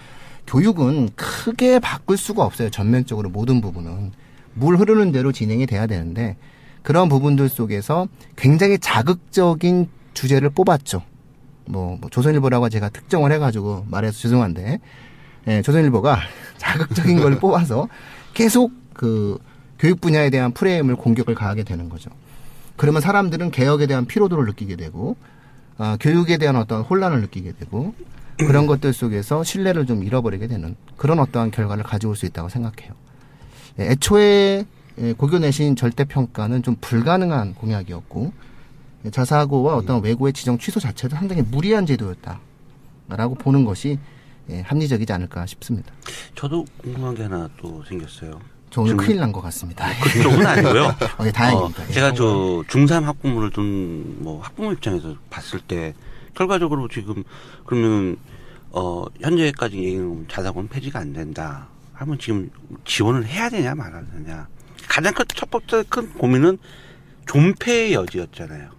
교육은 크게 바꿀 수가 없어요. 전면적으로 모든 부분은 물 흐르는 대로 진행이 돼야 되는데 그런 부분들 속에서 굉장히 자극적인 주제를 뽑았죠. 뭐, 뭐 조선일보라고 제가 특정을 해가지고 말해서 죄송한데 예, 조선일보가 자극적인 걸 뽑아서 계속 그 교육 분야에 대한 프레임을 공격을 가하게 되는 거죠. 그러면 사람들은 개혁에 대한 피로도를 느끼게 되고 어, 교육에 대한 어떤 혼란을 느끼게 되고 그런 것들 속에서 신뢰를 좀 잃어버리게 되는 그런 어떠한 결과를 가져올 수 있다고 생각해요. 예, 애초에 예, 고교 내신 절대 평가는 좀 불가능한 공약이었고 자사고와 어떤 외고의 지정 취소 자체도 상당히 무리한 제도였다라고 보는 것이 예, 합리적이지 않을까 싶습니다. 저도 궁금한 게 하나 또 생겼어요. 저 오늘 좀- 큰일 난 것 같습니다. 그쪽은 아니고요. 어, 예, 다행입니다. 어, 예. 제가 저 중3 학부모를 둔뭐 학부모 입장에서 봤을 때 결과적으로 지금 그러면 어 현재까지 얘기는 자사고는 폐지가 안 된다. 하면 지금 지원을 해야 되냐 말아야 되냐. 가장 큰 첫 번째 큰 고민은 존폐의 여지였잖아요.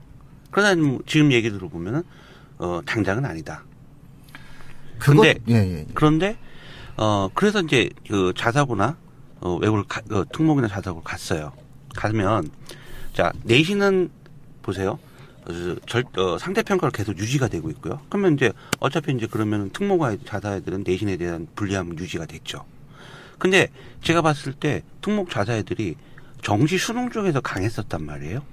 그러다 지금 얘기 들어보면은 어 당장은 아니다. 그것, 근데- 예, 예, 예. 그런데 어 그래서 이제 그 자사고나 어 외국을 가, 어, 특목이나 자사고를 갔어요. 가면 자 내신은 보세요. 어, 절, 어, 상대 평가가 계속 유지가 되고 있고요. 그러면 이제 어차피 이제 그러면 특목과 자사애들은 내신에 대한 불리함은 유지가 됐죠. 근데 제가 봤을 때 특목 자사애들이 정시 수능 쪽에서 강했었단 말이에요.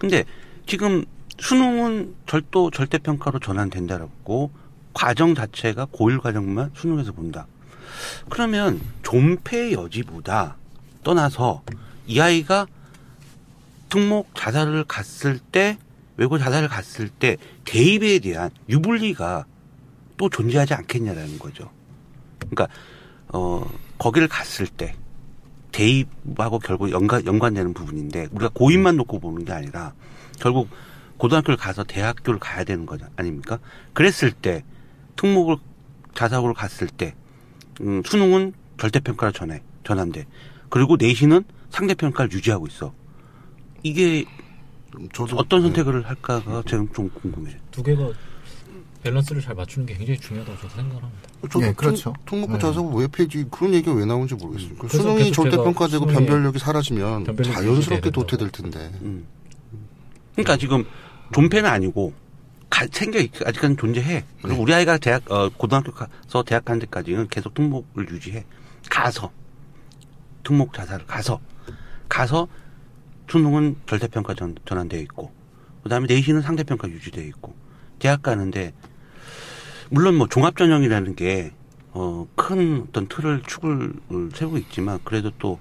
근데 지금 수능은 절도 절대 평가로 전환된다라고 과정 자체가 고1 과정만 수능에서 본다. 그러면 존폐 여지보다 떠나서 이 아이가 특목 자살을 갔을 때 외고 자살을 갔을 때 대입에 대한 유불리가 또 존재하지 않겠냐라는 거죠. 그러니까 어 거기를 갔을 때 대입하고 결국 연관 연관되는 부분인데 우리가 고입만 놓고 보는 게 아니라 결국 고등학교를 가서 대학교를 가야 되는 거죠 아닙니까? 그랬을 때 특목을 자사고를 갔을 때 음, 수능은 절대평가를 전해 전한대 그리고 내신은 상대평가를 유지하고 있어 이게 저도 어떤 네. 선택을 할까가 저는 좀 궁금해요. 두 개가 밸런스를 잘 맞추는 게 굉장히 중요하다고 저도 생각합니다. 저도 네, 그렇죠. 통, 목고 네. 자사고 왜 폐지 그런 얘기가 왜 나오는지 모르겠어요. 그 그래서 수능이 절대평가되고 변별력이 사라지면 변별력이 자연스럽게 도태될 텐데. 음. 그러니까 지금 존폐는 아니고 가, 생겨 있, 아직까지 존재해. 그리고 네. 우리 아이가 대학 어, 고등학교 가서 대학 간 데까지는 계속 특목을 유지해. 가서 특목 자사를 가서 가서 수능은 절대평가 전, 전환되어 있고 그다음에 내신은 상대평가 유지되어 있고 대학 가는데 물론 뭐 종합 전형이라는 게 어, 큰 어떤 틀을 축을 세우고 있지만 그래도 또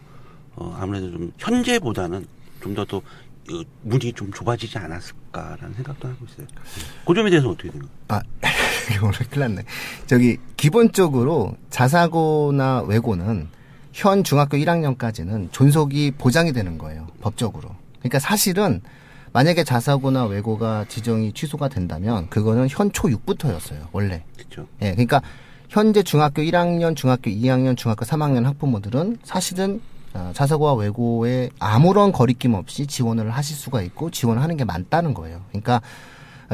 어, 아무래도 좀 현재보다는 좀 더또 어, 문이 좀 좁아지지 않았을까라는 생각도 하고 있어요. 그 점에 대해서 어떻게 생각해요? 아, 오늘 큰일 났네. 저기, 기본적으로 자사고나 외고는 현 중학교 1학년까지는 존속이 보장이 되는 거예요. 법적으로. 그러니까 사실은 만약에 자사고나 외고가 지정이 취소가 된다면 그거는 현초 6부터였어요. 원래. 그렇죠. 예, 그러니까 현재 중학교 1학년, 중학교 2학년, 중학교 3학년 학부모들은 사실은 어, 자사고와 외고에 아무런 거리낌 없이 지원을 하실 수가 있고 지원하는 게 맞다는 거예요. 그러니까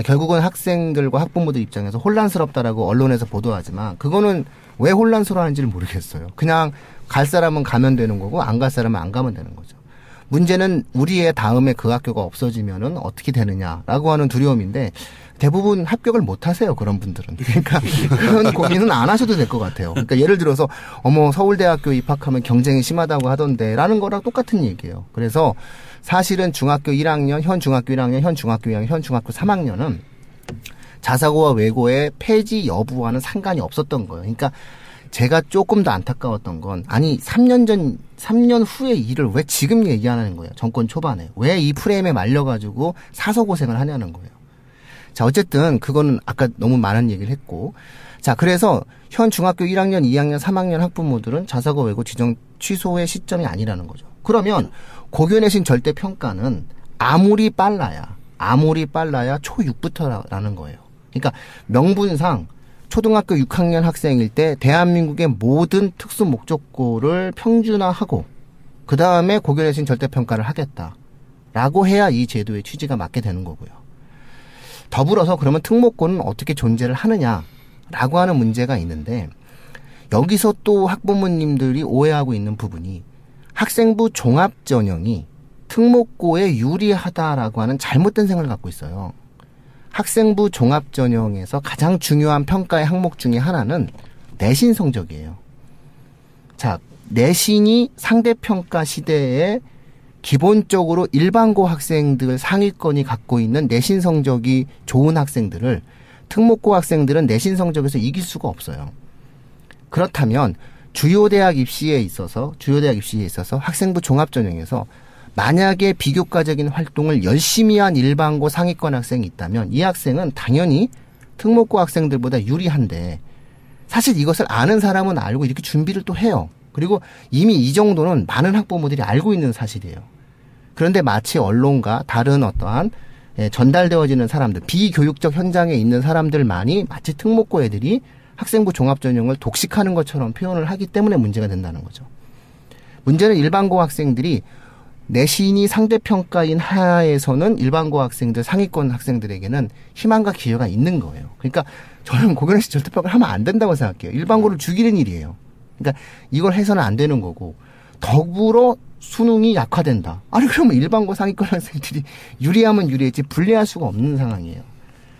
결국은 학생들과 학부모들 입장에서 혼란스럽다라고 언론에서 보도하지만 그거는 왜 혼란스러워하는지를 모르겠어요. 그냥 갈 사람은 가면 되는 거고 안 갈 사람은 안 가면 되는 거죠. 문제는 우리의 다음에 그 학교가 없어지면은 어떻게 되느냐라고 하는 두려움인데 대부분 합격을 못 하세요 그런 분들은. 그러니까 그런 고민은 안 하셔도 될 것 같아요. 그러니까 예를 들어서 어머 서울대학교 입학하면 경쟁이 심하다고 하던데라는 거랑 똑같은 얘기예요. 그래서 사실은 중학교 1학년 현 중학교 1학년 현 중학교 2학년 현 중학교 3학년은 자사고와 외고의 폐지 여부와는 상관이 없었던 거예요. 그러니까 제가 조금 더 안타까웠던 건 아니 3년 전 3년 후의 일을 왜 지금 얘기하는 거예요? 정권 초반에. 왜 이 프레임에 말려가지고 사서 고생을 하냐는 거예요. 자 어쨌든 그거는 아까 너무 많은 얘기를 했고. 자 그래서 현 중학교 1학년 2학년 3학년 학부모들은 자사고 외고 지정 취소의 시점이 아니라는 거죠. 그러면 고교 내신 절대 평가는 아무리 빨라야 아무리 빨라야 초 6부터라는 거예요. 그러니까 명분상 초등학교 6학년 학생일 때 대한민국의 모든 특수 목적고를 평준화하고 그 다음에 고교 내신 절대평가를 하겠다라고 해야 이 제도의 취지가 맞게 되는 거고요. 더불어서 그러면 특목고는 어떻게 존재를 하느냐라고 하는 문제가 있는데 여기서 또 학부모님들이 오해하고 있는 부분이 학생부 종합 전형이 특목고에 유리하다라고 하는 잘못된 생각을 갖고 있어요. 학생부 종합 전형에서 가장 중요한 평가의 항목 중에 하나는 내신 성적이에요. 자, 내신이 상대 평가 시대에 기본적으로 일반고 학생들 상위권이 갖고 있는 내신 성적이 좋은 학생들을 특목고 학생들은 내신 성적에서 이길 수가 없어요. 그렇다면 주요 대학 입시에 있어서 주요 대학 입시에 있어서 학생부 종합 전형에서 만약에 비교과적인 활동을 열심히 한 일반고 상위권 학생이 있다면 이 학생은 당연히 특목고 학생들보다 유리한데 사실 이것을 아는 사람은 알고 이렇게 준비를 또 해요. 그리고 이미 이 정도는 많은 학부모들이 알고 있는 사실이에요. 그런데 마치 언론과 다른 어떠한 예, 전달되어지는 사람들, 비교육적 현장에 있는 사람들만이 마치 특목고 애들이 학생부 종합전형을 독식하는 것처럼 표현을 하기 때문에 문제가 된다는 거죠. 문제는 일반고 학생들이 내신이 상대평가인 하에서는 일반고 학생들, 상위권 학생들에게는 희망과 기회가 있는 거예요. 그러니까 저는 고교내신 절대평가를 하면 안 된다고 생각해요. 일반고를 죽이는 일이에요. 그러니까 이걸 해서는 안 되는 거고 더불어 수능이 약화된다. 아니 그러면 일반고 상위권 학생들이 유리하면 유리했지 불리할 수가 없는 상황이에요.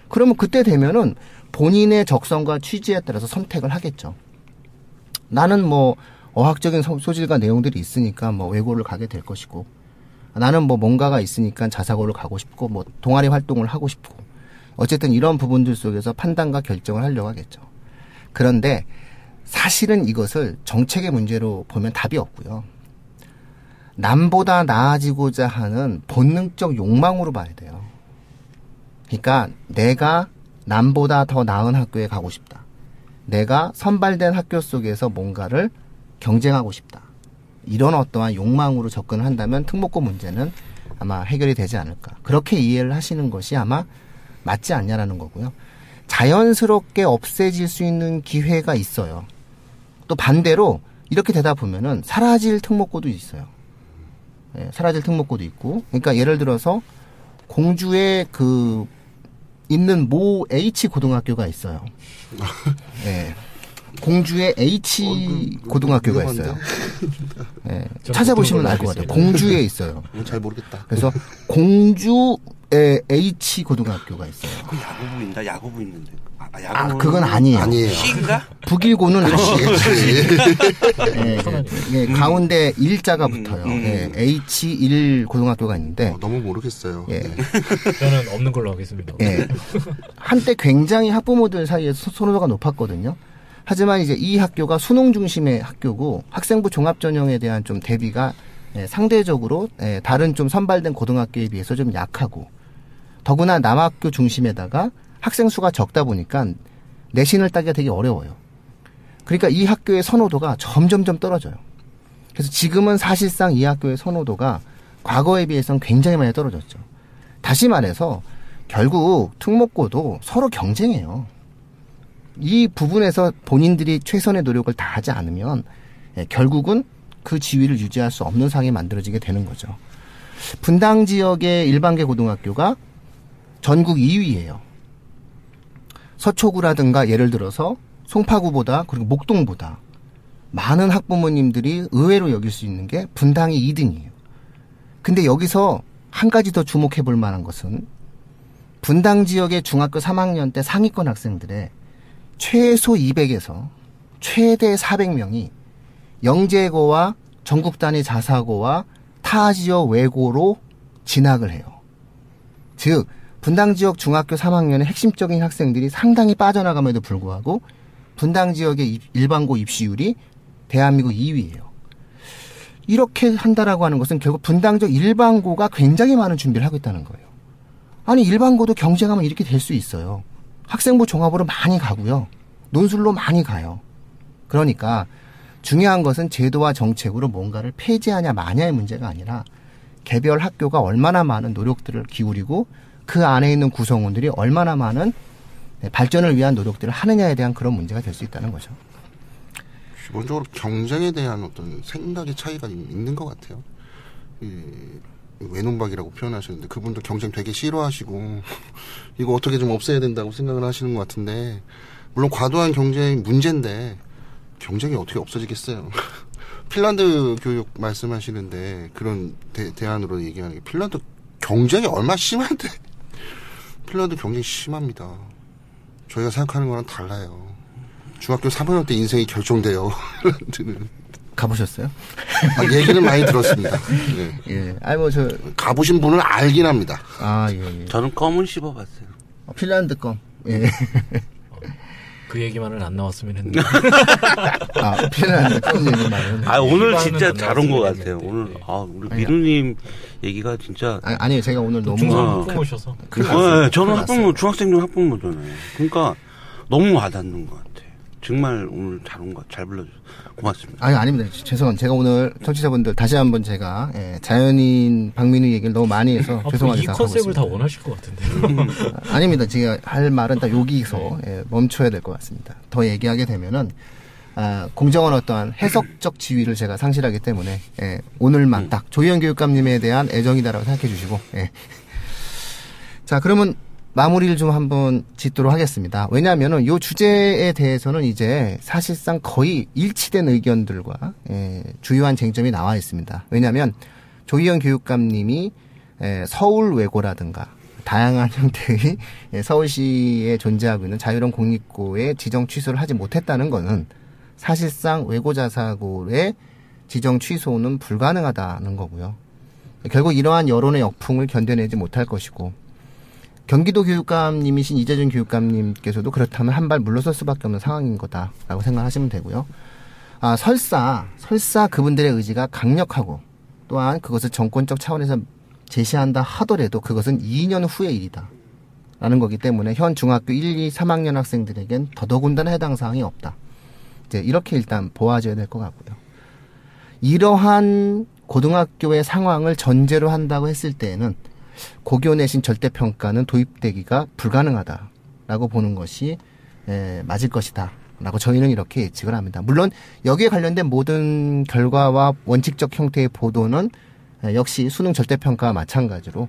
그러면 그때 되면은 본인의 적성과 취지에 따라서 선택을 하겠죠. 나는 뭐 어학적인 소질과 내용들이 있으니까 뭐 외고를 가게 될 것이고 나는 뭐 뭔가가 있으니까 자사고를 가고 싶고 뭐 동아리 활동을 하고 싶고 어쨌든 이런 부분들 속에서 판단과 결정을 하려고 하겠죠. 그런데 사실은 이것을 정책의 문제로 보면 답이 없고요. 남보다 나아지고자 하는 본능적 욕망으로 봐야 돼요. 그러니까 내가 남보다 더 나은 학교에 가고 싶다. 내가 선발된 학교 속에서 뭔가를 경쟁하고 싶다. 이런 어떠한 욕망으로 접근을 한다면 특목고 문제는 아마 해결이 되지 않을까. 그렇게 이해를 하시는 것이 아마 맞지 않냐라는 거고요. 자연스럽게 없애질 수 있는 기회가 있어요. 또 반대로 이렇게 되다 보면은 사라질 특목고도 있어요. 예, 사라질 특목고도 있고. 그러니까 예를 들어서 공주에 그 있는 모 H 고등학교가 있어요. 예. 공주의 H 어, 그, 고등학교가 위험한데? 있어요. 예, 전 찾아보시면 알 것 같아요. 공주에 있어요. 이건 잘 모르겠다. 그래서 공주의 H 고등학교가 있어요. 그 야구부인다. 야구부 있는데. 아, 야구. 아, 그건 아니에요. 아니에요. C인가? 북일고는 그렇지. 예, 천안이. 예, 가운데 일자가 붙어요. 음. 예, H1 고등학교가 있는데 어, 너무 모르겠어요. 예. 네. 저는 없는 걸로 하겠습니다. 예. 한때 굉장히 학부모들 사이에서 선호도가 높았거든요. 하지만 이제 이 학교가 수능 중심의 학교고 학생부 종합 전형에 대한 좀 대비가 예, 상대적으로 예, 다른 좀 선발된 고등학교에 비해서 좀 약하고 더구나 남학교 중심에다가 학생 수가 적다 보니까 내신을 따기가 되게 어려워요. 그러니까 이 학교의 선호도가 점점점 떨어져요. 그래서 지금은 사실상 이 학교의 선호도가 과거에 비해서는 굉장히 많이 떨어졌죠. 다시 말해서 결국 특목고도 서로 경쟁해요. 이 부분에서 본인들이 최선의 노력을 다하지 않으면 예, 결국은 그 지위를 유지할 수 없는 상황이 만들어지게 되는 거죠. 분당 지역의 일반계 고등학교가 전국 2위예요. 서초구라든가 예를 들어서 송파구보다 그리고 목동보다 많은 학부모님들이 의외로 여길 수 있는 게 분당이 2등이에요. 근데 여기서 한 가지 더 주목해 볼 만한 것은 분당 지역의 중학교 3학년 때 상위권 학생들의 최소 200에서 최대 400명이 영재고와 전국 단위 자사고와 타 지역 외고로 진학을 해요. 즉 분당 지역 중학교 3학년의 핵심적인 학생들이 상당히 빠져나감에도 불구하고 분당 지역의 입- 일반고 입시율이 대한민국 2위예요. 이렇게 한다라고 하는 것은 결국 분당 지역 일반고가 굉장히 많은 준비를 하고 있다는 거예요. 아니 일반고도 경쟁하면 이렇게 될 수 있어요. 학생부 종합으로 많이 가고요. 논술로 많이 가요. 그러니까 중요한 것은 제도와 정책으로 뭔가를 폐지하냐 마냐의 문제가 아니라 개별 학교가 얼마나 많은 노력들을 기울이고 그 안에 있는 구성원들이 얼마나 많은 네, 발전을 위한 노력들을 하느냐에 대한 그런 문제가 될 수 있다는 거죠. 기본적으로 경쟁에 대한 어떤 생각의 차이가 있- 있는 것 같아요. 이 외눈박이라고 표현하셨는데 그분도 경쟁 되게 싫어하시고 이거 어떻게 좀 없애야 된다고 생각을 하시는 것 같은데 물론 과도한 경쟁이 문제인데 경쟁이 어떻게 없어지겠어요. 핀란드 교육 말씀하시는데 그런 대, 대안으로 얘기하는 게 핀란드 경쟁이 얼마나 심한데 핀란드 경쟁이 심합니다. 저희가 생각하는 거랑 달라요. 중학교 3학년 때 인생이 결정돼요. 핀란드는. 가보셨어요? 아, 얘기는 많이 들었습니다. 네. 예. 아니 뭐 저 가보신 분은 알긴 합니다. 아, 예, 예. 저는 껌은 씹어봤어요. 어, 핀란드 껌. 예. 그 얘기만은 안 나왔으면 했는데. 아, 필요한 그런 얘기만은. 아 오늘 진짜 안잘온 것 같아요. 오늘 네. 아 우리 아니, 민우님 얘기가 진짜. 아, 아니에요. 제가 오늘 너무 중상 어. 후보모셔서. 큰일 어, 났어요. 예, 저는 학부모. 중학생용 학부모잖아요. 그러니까 너무 와닿는 것 같아. 정말 오늘 잘 온 것, 잘 불러줘서 고맙습니다. 아니 아닙니다. 죄송합니다. 제가 오늘 청취자분들 다시 한번 제가 예, 자연인 박민우 얘기를 너무 많이 해서 앞으로 죄송하게 이 컨셉을 다. 원하실 것 같은데. 아, 아닙니다. 제가 할 말은 딱 여기서 예, 멈춰야 될 것 같습니다. 더 얘기하게 되면은 아, 공정한 어떠한 해석적 지위를 제가 상실하기 때문에 예, 오늘만 딱 조희연 교육감님에 대한 애정이다라고 생각해 주시고 예. 자 그러면 마무리를 좀 한번 짓도록 하겠습니다. 왜냐하면은 이 주제에 대해서는 이제 사실상 거의 일치된 의견들과 예, 주요한 쟁점이 나와 있습니다. 왜냐하면 조희연 교육감님이 예, 서울 외고라든가 다양한 형태의 예, 서울시에 존재하고 있는 자유로운 공립고의 지정 취소를 하지 못했다는 것은 사실상 외고 자사고의 지정 취소는 불가능하다는 거고요. 결국 이러한 여론의 역풍을 견뎌내지 못할 것이고 경기도 교육감님이신 이재준 교육감님께서도 그렇다면 한 발 물러설 수밖에 없는 상황인 거다라고 생각하시면 되고요. 아, 설사, 설사 그분들의 의지가 강력하고 또한 그것을 정권적 차원에서 제시한다 하더라도 그것은 2년 후의 일이다. 라는 거기 때문에 현 중학교 1, 2, 3학년 학생들에겐 더더군다나 해당 사항이 없다. 이제 이렇게 일단 보아져야 될 것 같고요. 이러한 고등학교의 상황을 전제로 한다고 했을 때에는 고교 내신 절대평가는 도입되기가 불가능하다라고 보는 것이 에, 맞을 것이다. 라고 저희는 이렇게 예측을 합니다. 물론 여기에 관련된 모든 결과와 원칙적 형태의 보도는 에, 역시 수능 절대평가와 마찬가지로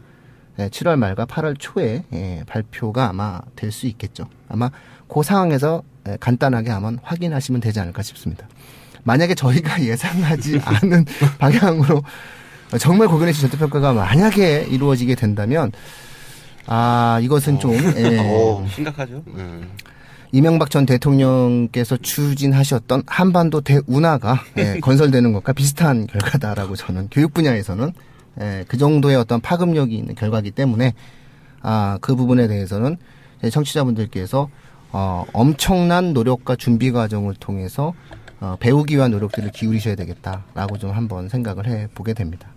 에, 7월 말과 8월 초에 에, 발표가 아마 될 수 있겠죠. 아마 그 상황에서 에, 간단하게 한번 확인하시면 되지 않을까 싶습니다. 만약에 저희가 예상하지 않은 방향으로 정말 고견의 절대평가가 만약에 이루어지게 된다면 아 이것은 좀 예, 오, 심각하죠? 네. 이명박 전 대통령께서 추진하셨던 한반도 대운하가 예, 건설되는 것과 비슷한 결과다라고 저는 교육 분야에서는 예, 그 정도의 어떤 파급력이 있는 결과이기 때문에 아 그 부분에 대해서는 제 청취자분들께서 어, 엄청난 노력과 준비 과정을 통해서 어, 배우기 위한 노력들을 기울이셔야 되겠다라고 좀 한번 생각을 해 보게 됩니다.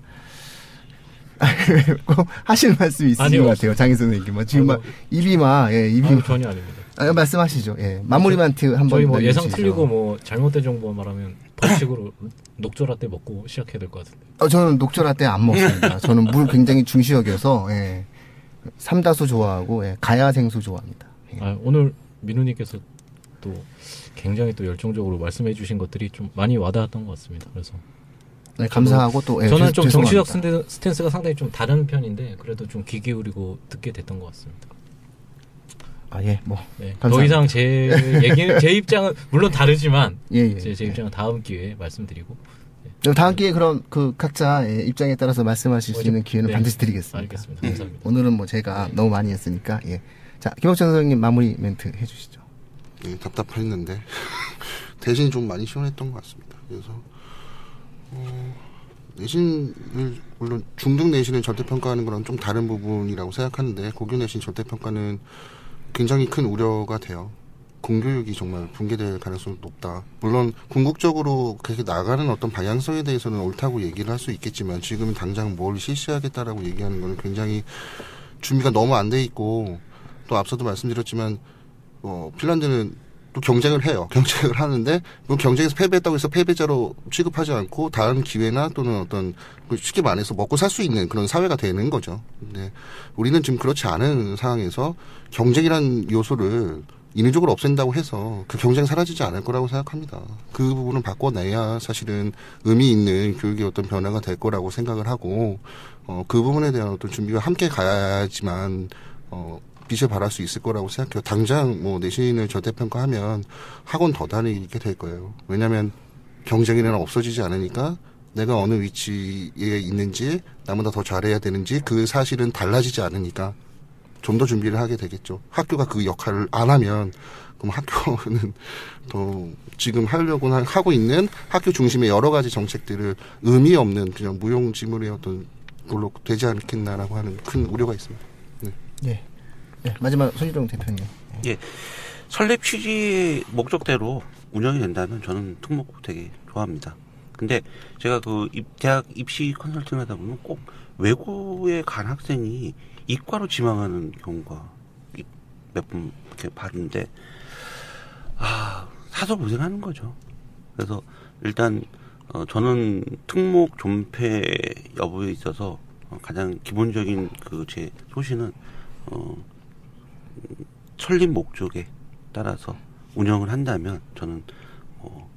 꼭 하실 말씀 있으신 아니요, 것 같아요, 장희 선생님. 뭐 지금 막 입이 막 예, 입이 아유, 전혀 아닙니다. 아, 말씀하시죠. 예. 마무리 멘트 한번 저희 뭐 예상. 틀리고 뭐 잘못된 정보 말하면 벌칙으로 녹조라떼 먹고 시작해야 될 것 같은데. 어, 저는 녹조라떼 안 먹습니다. 저는 물 굉장히 중시 여겨서 예. 삼다수 좋아하고 예. 가야 생수 좋아합니다. 예. 아, 오늘 민우님께서 또 굉장히 또 열정적으로 말씀해주신 것들이 좀 많이 와닿았던 것 같습니다. 그래서 네, 감사하고 또 예, 저는 죄- 좀 정치적. 스탠- 스탠스가 상당히 좀 다른 편인데 그래도 좀 귀 기울이고 듣게 됐던 것 같습니다. 아, 예. 뭐 네, 감사합니다. 더 이상 제 얘기는 제 입장은 물론 다르지만 예, 예. 제, 제 입장은 다음 기회에 말씀드리고 그럼 다음 기회에 그럼 그 각자 예, 입장에 따라서 말씀하실 수 있는 기회는 네. 반드시 드리겠습니다. 알겠습니다. 예. 감사합니다. 오늘은 뭐 제가 너무 많이 했으니까 예. 자, 김옥천 선생님 마무리 멘트 해 주시죠. 네, 답답했는데 대신 좀 많이 시원했던 것 같습니다. 그래서 어, 내신을 물론 중등 내신을 절대평가하는 거랑 좀 다른 부분이라고 생각하는데 고교 내신 절대평가는 굉장히 큰 우려가 돼요. 공교육이 정말 붕괴될 가능성이 높다. 물론 궁극적으로 그렇게 나가는 어떤 방향성에 대해서는 옳다고 얘기를 할 수 있겠지만 지금 당장 뭘 실시하겠다라고 얘기하는 거는 굉장히 준비가 너무 안 돼 있고 또 앞서도 말씀드렸지만 어, 핀란드는 또 경쟁을 해요. 경쟁을 하는데 그 경쟁에서 패배했다고 해서 패배자로 취급하지 않고 다른 기회나 또는 어떤 그 쉽게 말해서 먹고 살 수 있는 그런 사회가 되는 거죠. 근데 우리는 지금 그렇지 않은 상황에서 경쟁이라는 요소를 인위적으로 없앤다고 해서 그 경쟁 사라지지 않을 거라고 생각합니다. 그 부분을 바꿔내야 사실은 의미 있는 교육의 어떤 변화가 될 거라고 생각을 하고 어, 그 부분에 대한 어떤 준비와 함께 가야지만 어, 빛을 발할 수 있을 거라고 생각해요. 당장 뭐 내신을 절대평가하면 학원 더 다니게 될 거예요. 왜냐하면 경쟁이란 없어지지 않으니까 내가 어느 위치에 있는지 나보다 더 잘해야 되는지 그 사실은 달라지지 않으니까 좀 더 준비를 하게 되겠죠. 학교가 그 역할을 안 하면 그럼 학교는 더 지금 하려고 하- 하고 있는 학교 중심의 여러 가지 정책들을 의미 없는 그냥 무용지물의 어떤 걸로 되지 않겠나라고 하는 큰 우려가 있습니다. 예. 예. 마지막 손희동 대표님. 설립 취지 목적대로 운영이 된다면 저는 특목고 되게 좋아합니다. 근데 제가 그 입- 대학 입시 컨설팅 하다 보면 꼭 외고에 간 학생이 이과로 지망하는 경우가 몇번 이렇게 봤는데 아 사서 고생하는 거죠. 그래서 일단 어, 저는 특목 존폐 여부에 있어서 어, 가장 기본적인 그 제 소신은 어, 음, 설립 목적에 따라서 운영을 한다면 저는 어,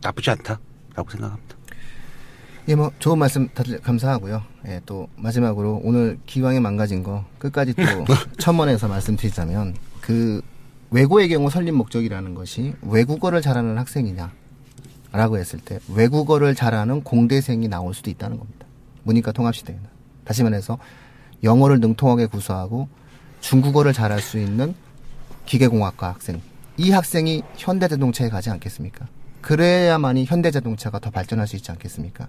나쁘지 않다라고 생각합니다. 예, 뭐 좋은 말씀 다들 감사하고요. 예, 또 마지막으로 오늘 기왕에 망가진 거 끝까지 또 첨언해서 말씀드리자면 그 외고의 경우 설립 목적이라는 것이 외국어를 잘하는 학생이냐 라고 했을 때 외국어를 잘하는 공대생이 나올 수도 있다는 겁니다. 문이과 통합시대에는. 다시 말해서 영어를 능통하게 구사하고 중국어를 잘할 수 있는 기계공학과 학생. 이 학생이 현대자동차에 가지 않겠습니까? 그래야만이 현대자동차가 더 발전할 수 있지 않겠습니까?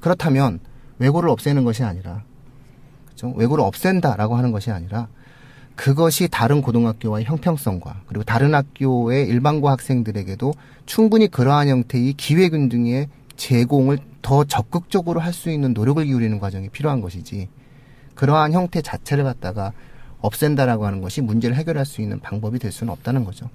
그렇다면 외고를 없애는 것이 아니라 그죠? 외고를 없앤다라고 하는 것이 아니라 그것이 다른 고등학교와의 형평성과 그리고 다른 학교의 일반고 학생들에게도 충분히 그러한 형태의 기회균등의 제공을 더 적극적으로 할 수 있는 노력을 기울이는 과정이 필요한 것이지 그러한 형태 자체를 갖다가 없앤다라고 하는 것이 문제를 해결할 수 있는 방법이 될 수는 없다는 거죠.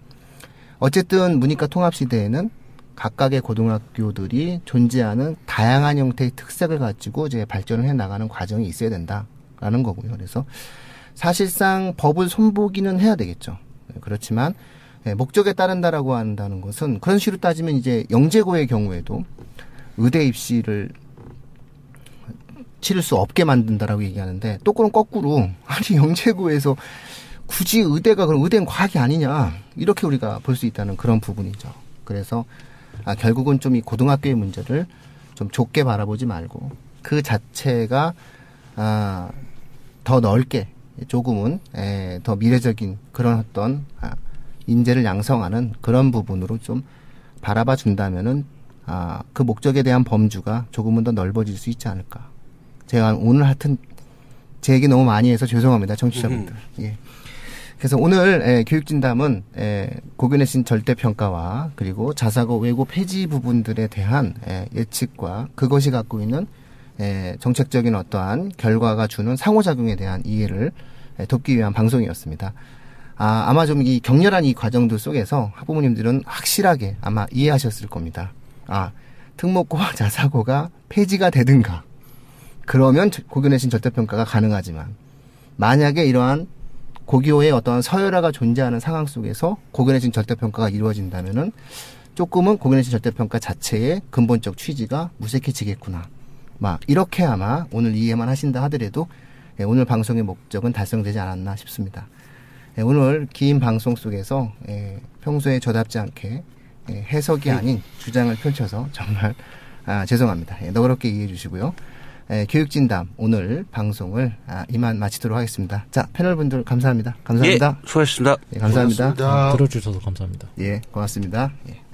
어쨌든 문이과 통합 시대에는 각각의 고등학교들이 존재하는 다양한 형태의 특색을 가지고 이제 발전을 해 나가는 과정이 있어야 된다라는 거고요. 그래서 사실상 법을 손보기는 해야 되겠죠. 그렇지만 예, 목적에 따른다라고 한다는 것은 그런 식으로 따지면 이제 영재고의 경우에도 의대 입시를 치를 수 없게 만든다라고 얘기하는데 또 그런 거꾸로 아니 영재고에서 굳이 의대가 그럼 의대는 과학이 아니냐 이렇게 우리가 볼 수 있다는 그런 부분이죠. 그래서 아, 결국은 좀 이 고등학교의 문제를 좀 좁게 바라보지 말고 그 자체가 아, 더 넓게 조금은 에, 더 미래적인 그런 어떤 아, 인재를 양성하는 그런 부분으로 좀 바라봐 준다면은 아, 그 목적에 대한 범주가 조금은 더 넓어질 수 있지 않을까. 제가 오늘 하여튼 제 얘기 너무 많이 해서 죄송합니다, 청취자분들. 예. 그래서 오늘 에, 교육진담은 에, 고견의 절대평가와 그리고 자사고 외고 폐지 부분들에 대한 에, 예측과 그것이 갖고 있는 에, 정책적인 어떠한 결과가 주는 상호작용에 대한 이해를 에, 돕기 위한 방송이었습니다. 아, 아마 좀 이 격렬한 이 과정들 속에서 학부모님들은 확실하게 아마 이해하셨을 겁니다. 아, 특목고와 자사고가 폐지가 되든가, 그러면 고교 내신 절대평가가 가능하지만, 만약에 이러한 고교의 어떤 서열화가 존재하는 상황 속에서 고교 내신 절대평가가 이루어진다면은 조금은 고교 내신 절대평가 자체의 근본적 취지가 무색해지겠구나. 막 이렇게 아마 오늘 이해만 하신다 하더라도 예, 오늘 방송의 목적은 달성되지 않았나 싶습니다. 예, 오늘 긴 방송 속에서 예, 평소에 저답지 않게 예, 해석이 아닌 주장을 펼쳐서 정말 아, 죄송합니다. 예, 너그럽게 이해해 주시고요. 예, 교육진담 오늘 방송을 아, 이만 마치도록 하겠습니다. 자 패널분들 감사합니다. 감사합니다. 예, 수고하셨습니다. 예, 감사합니다. 고맙습니다. 들어주셔서 감사합니다. 예, 고맙습니다. 예.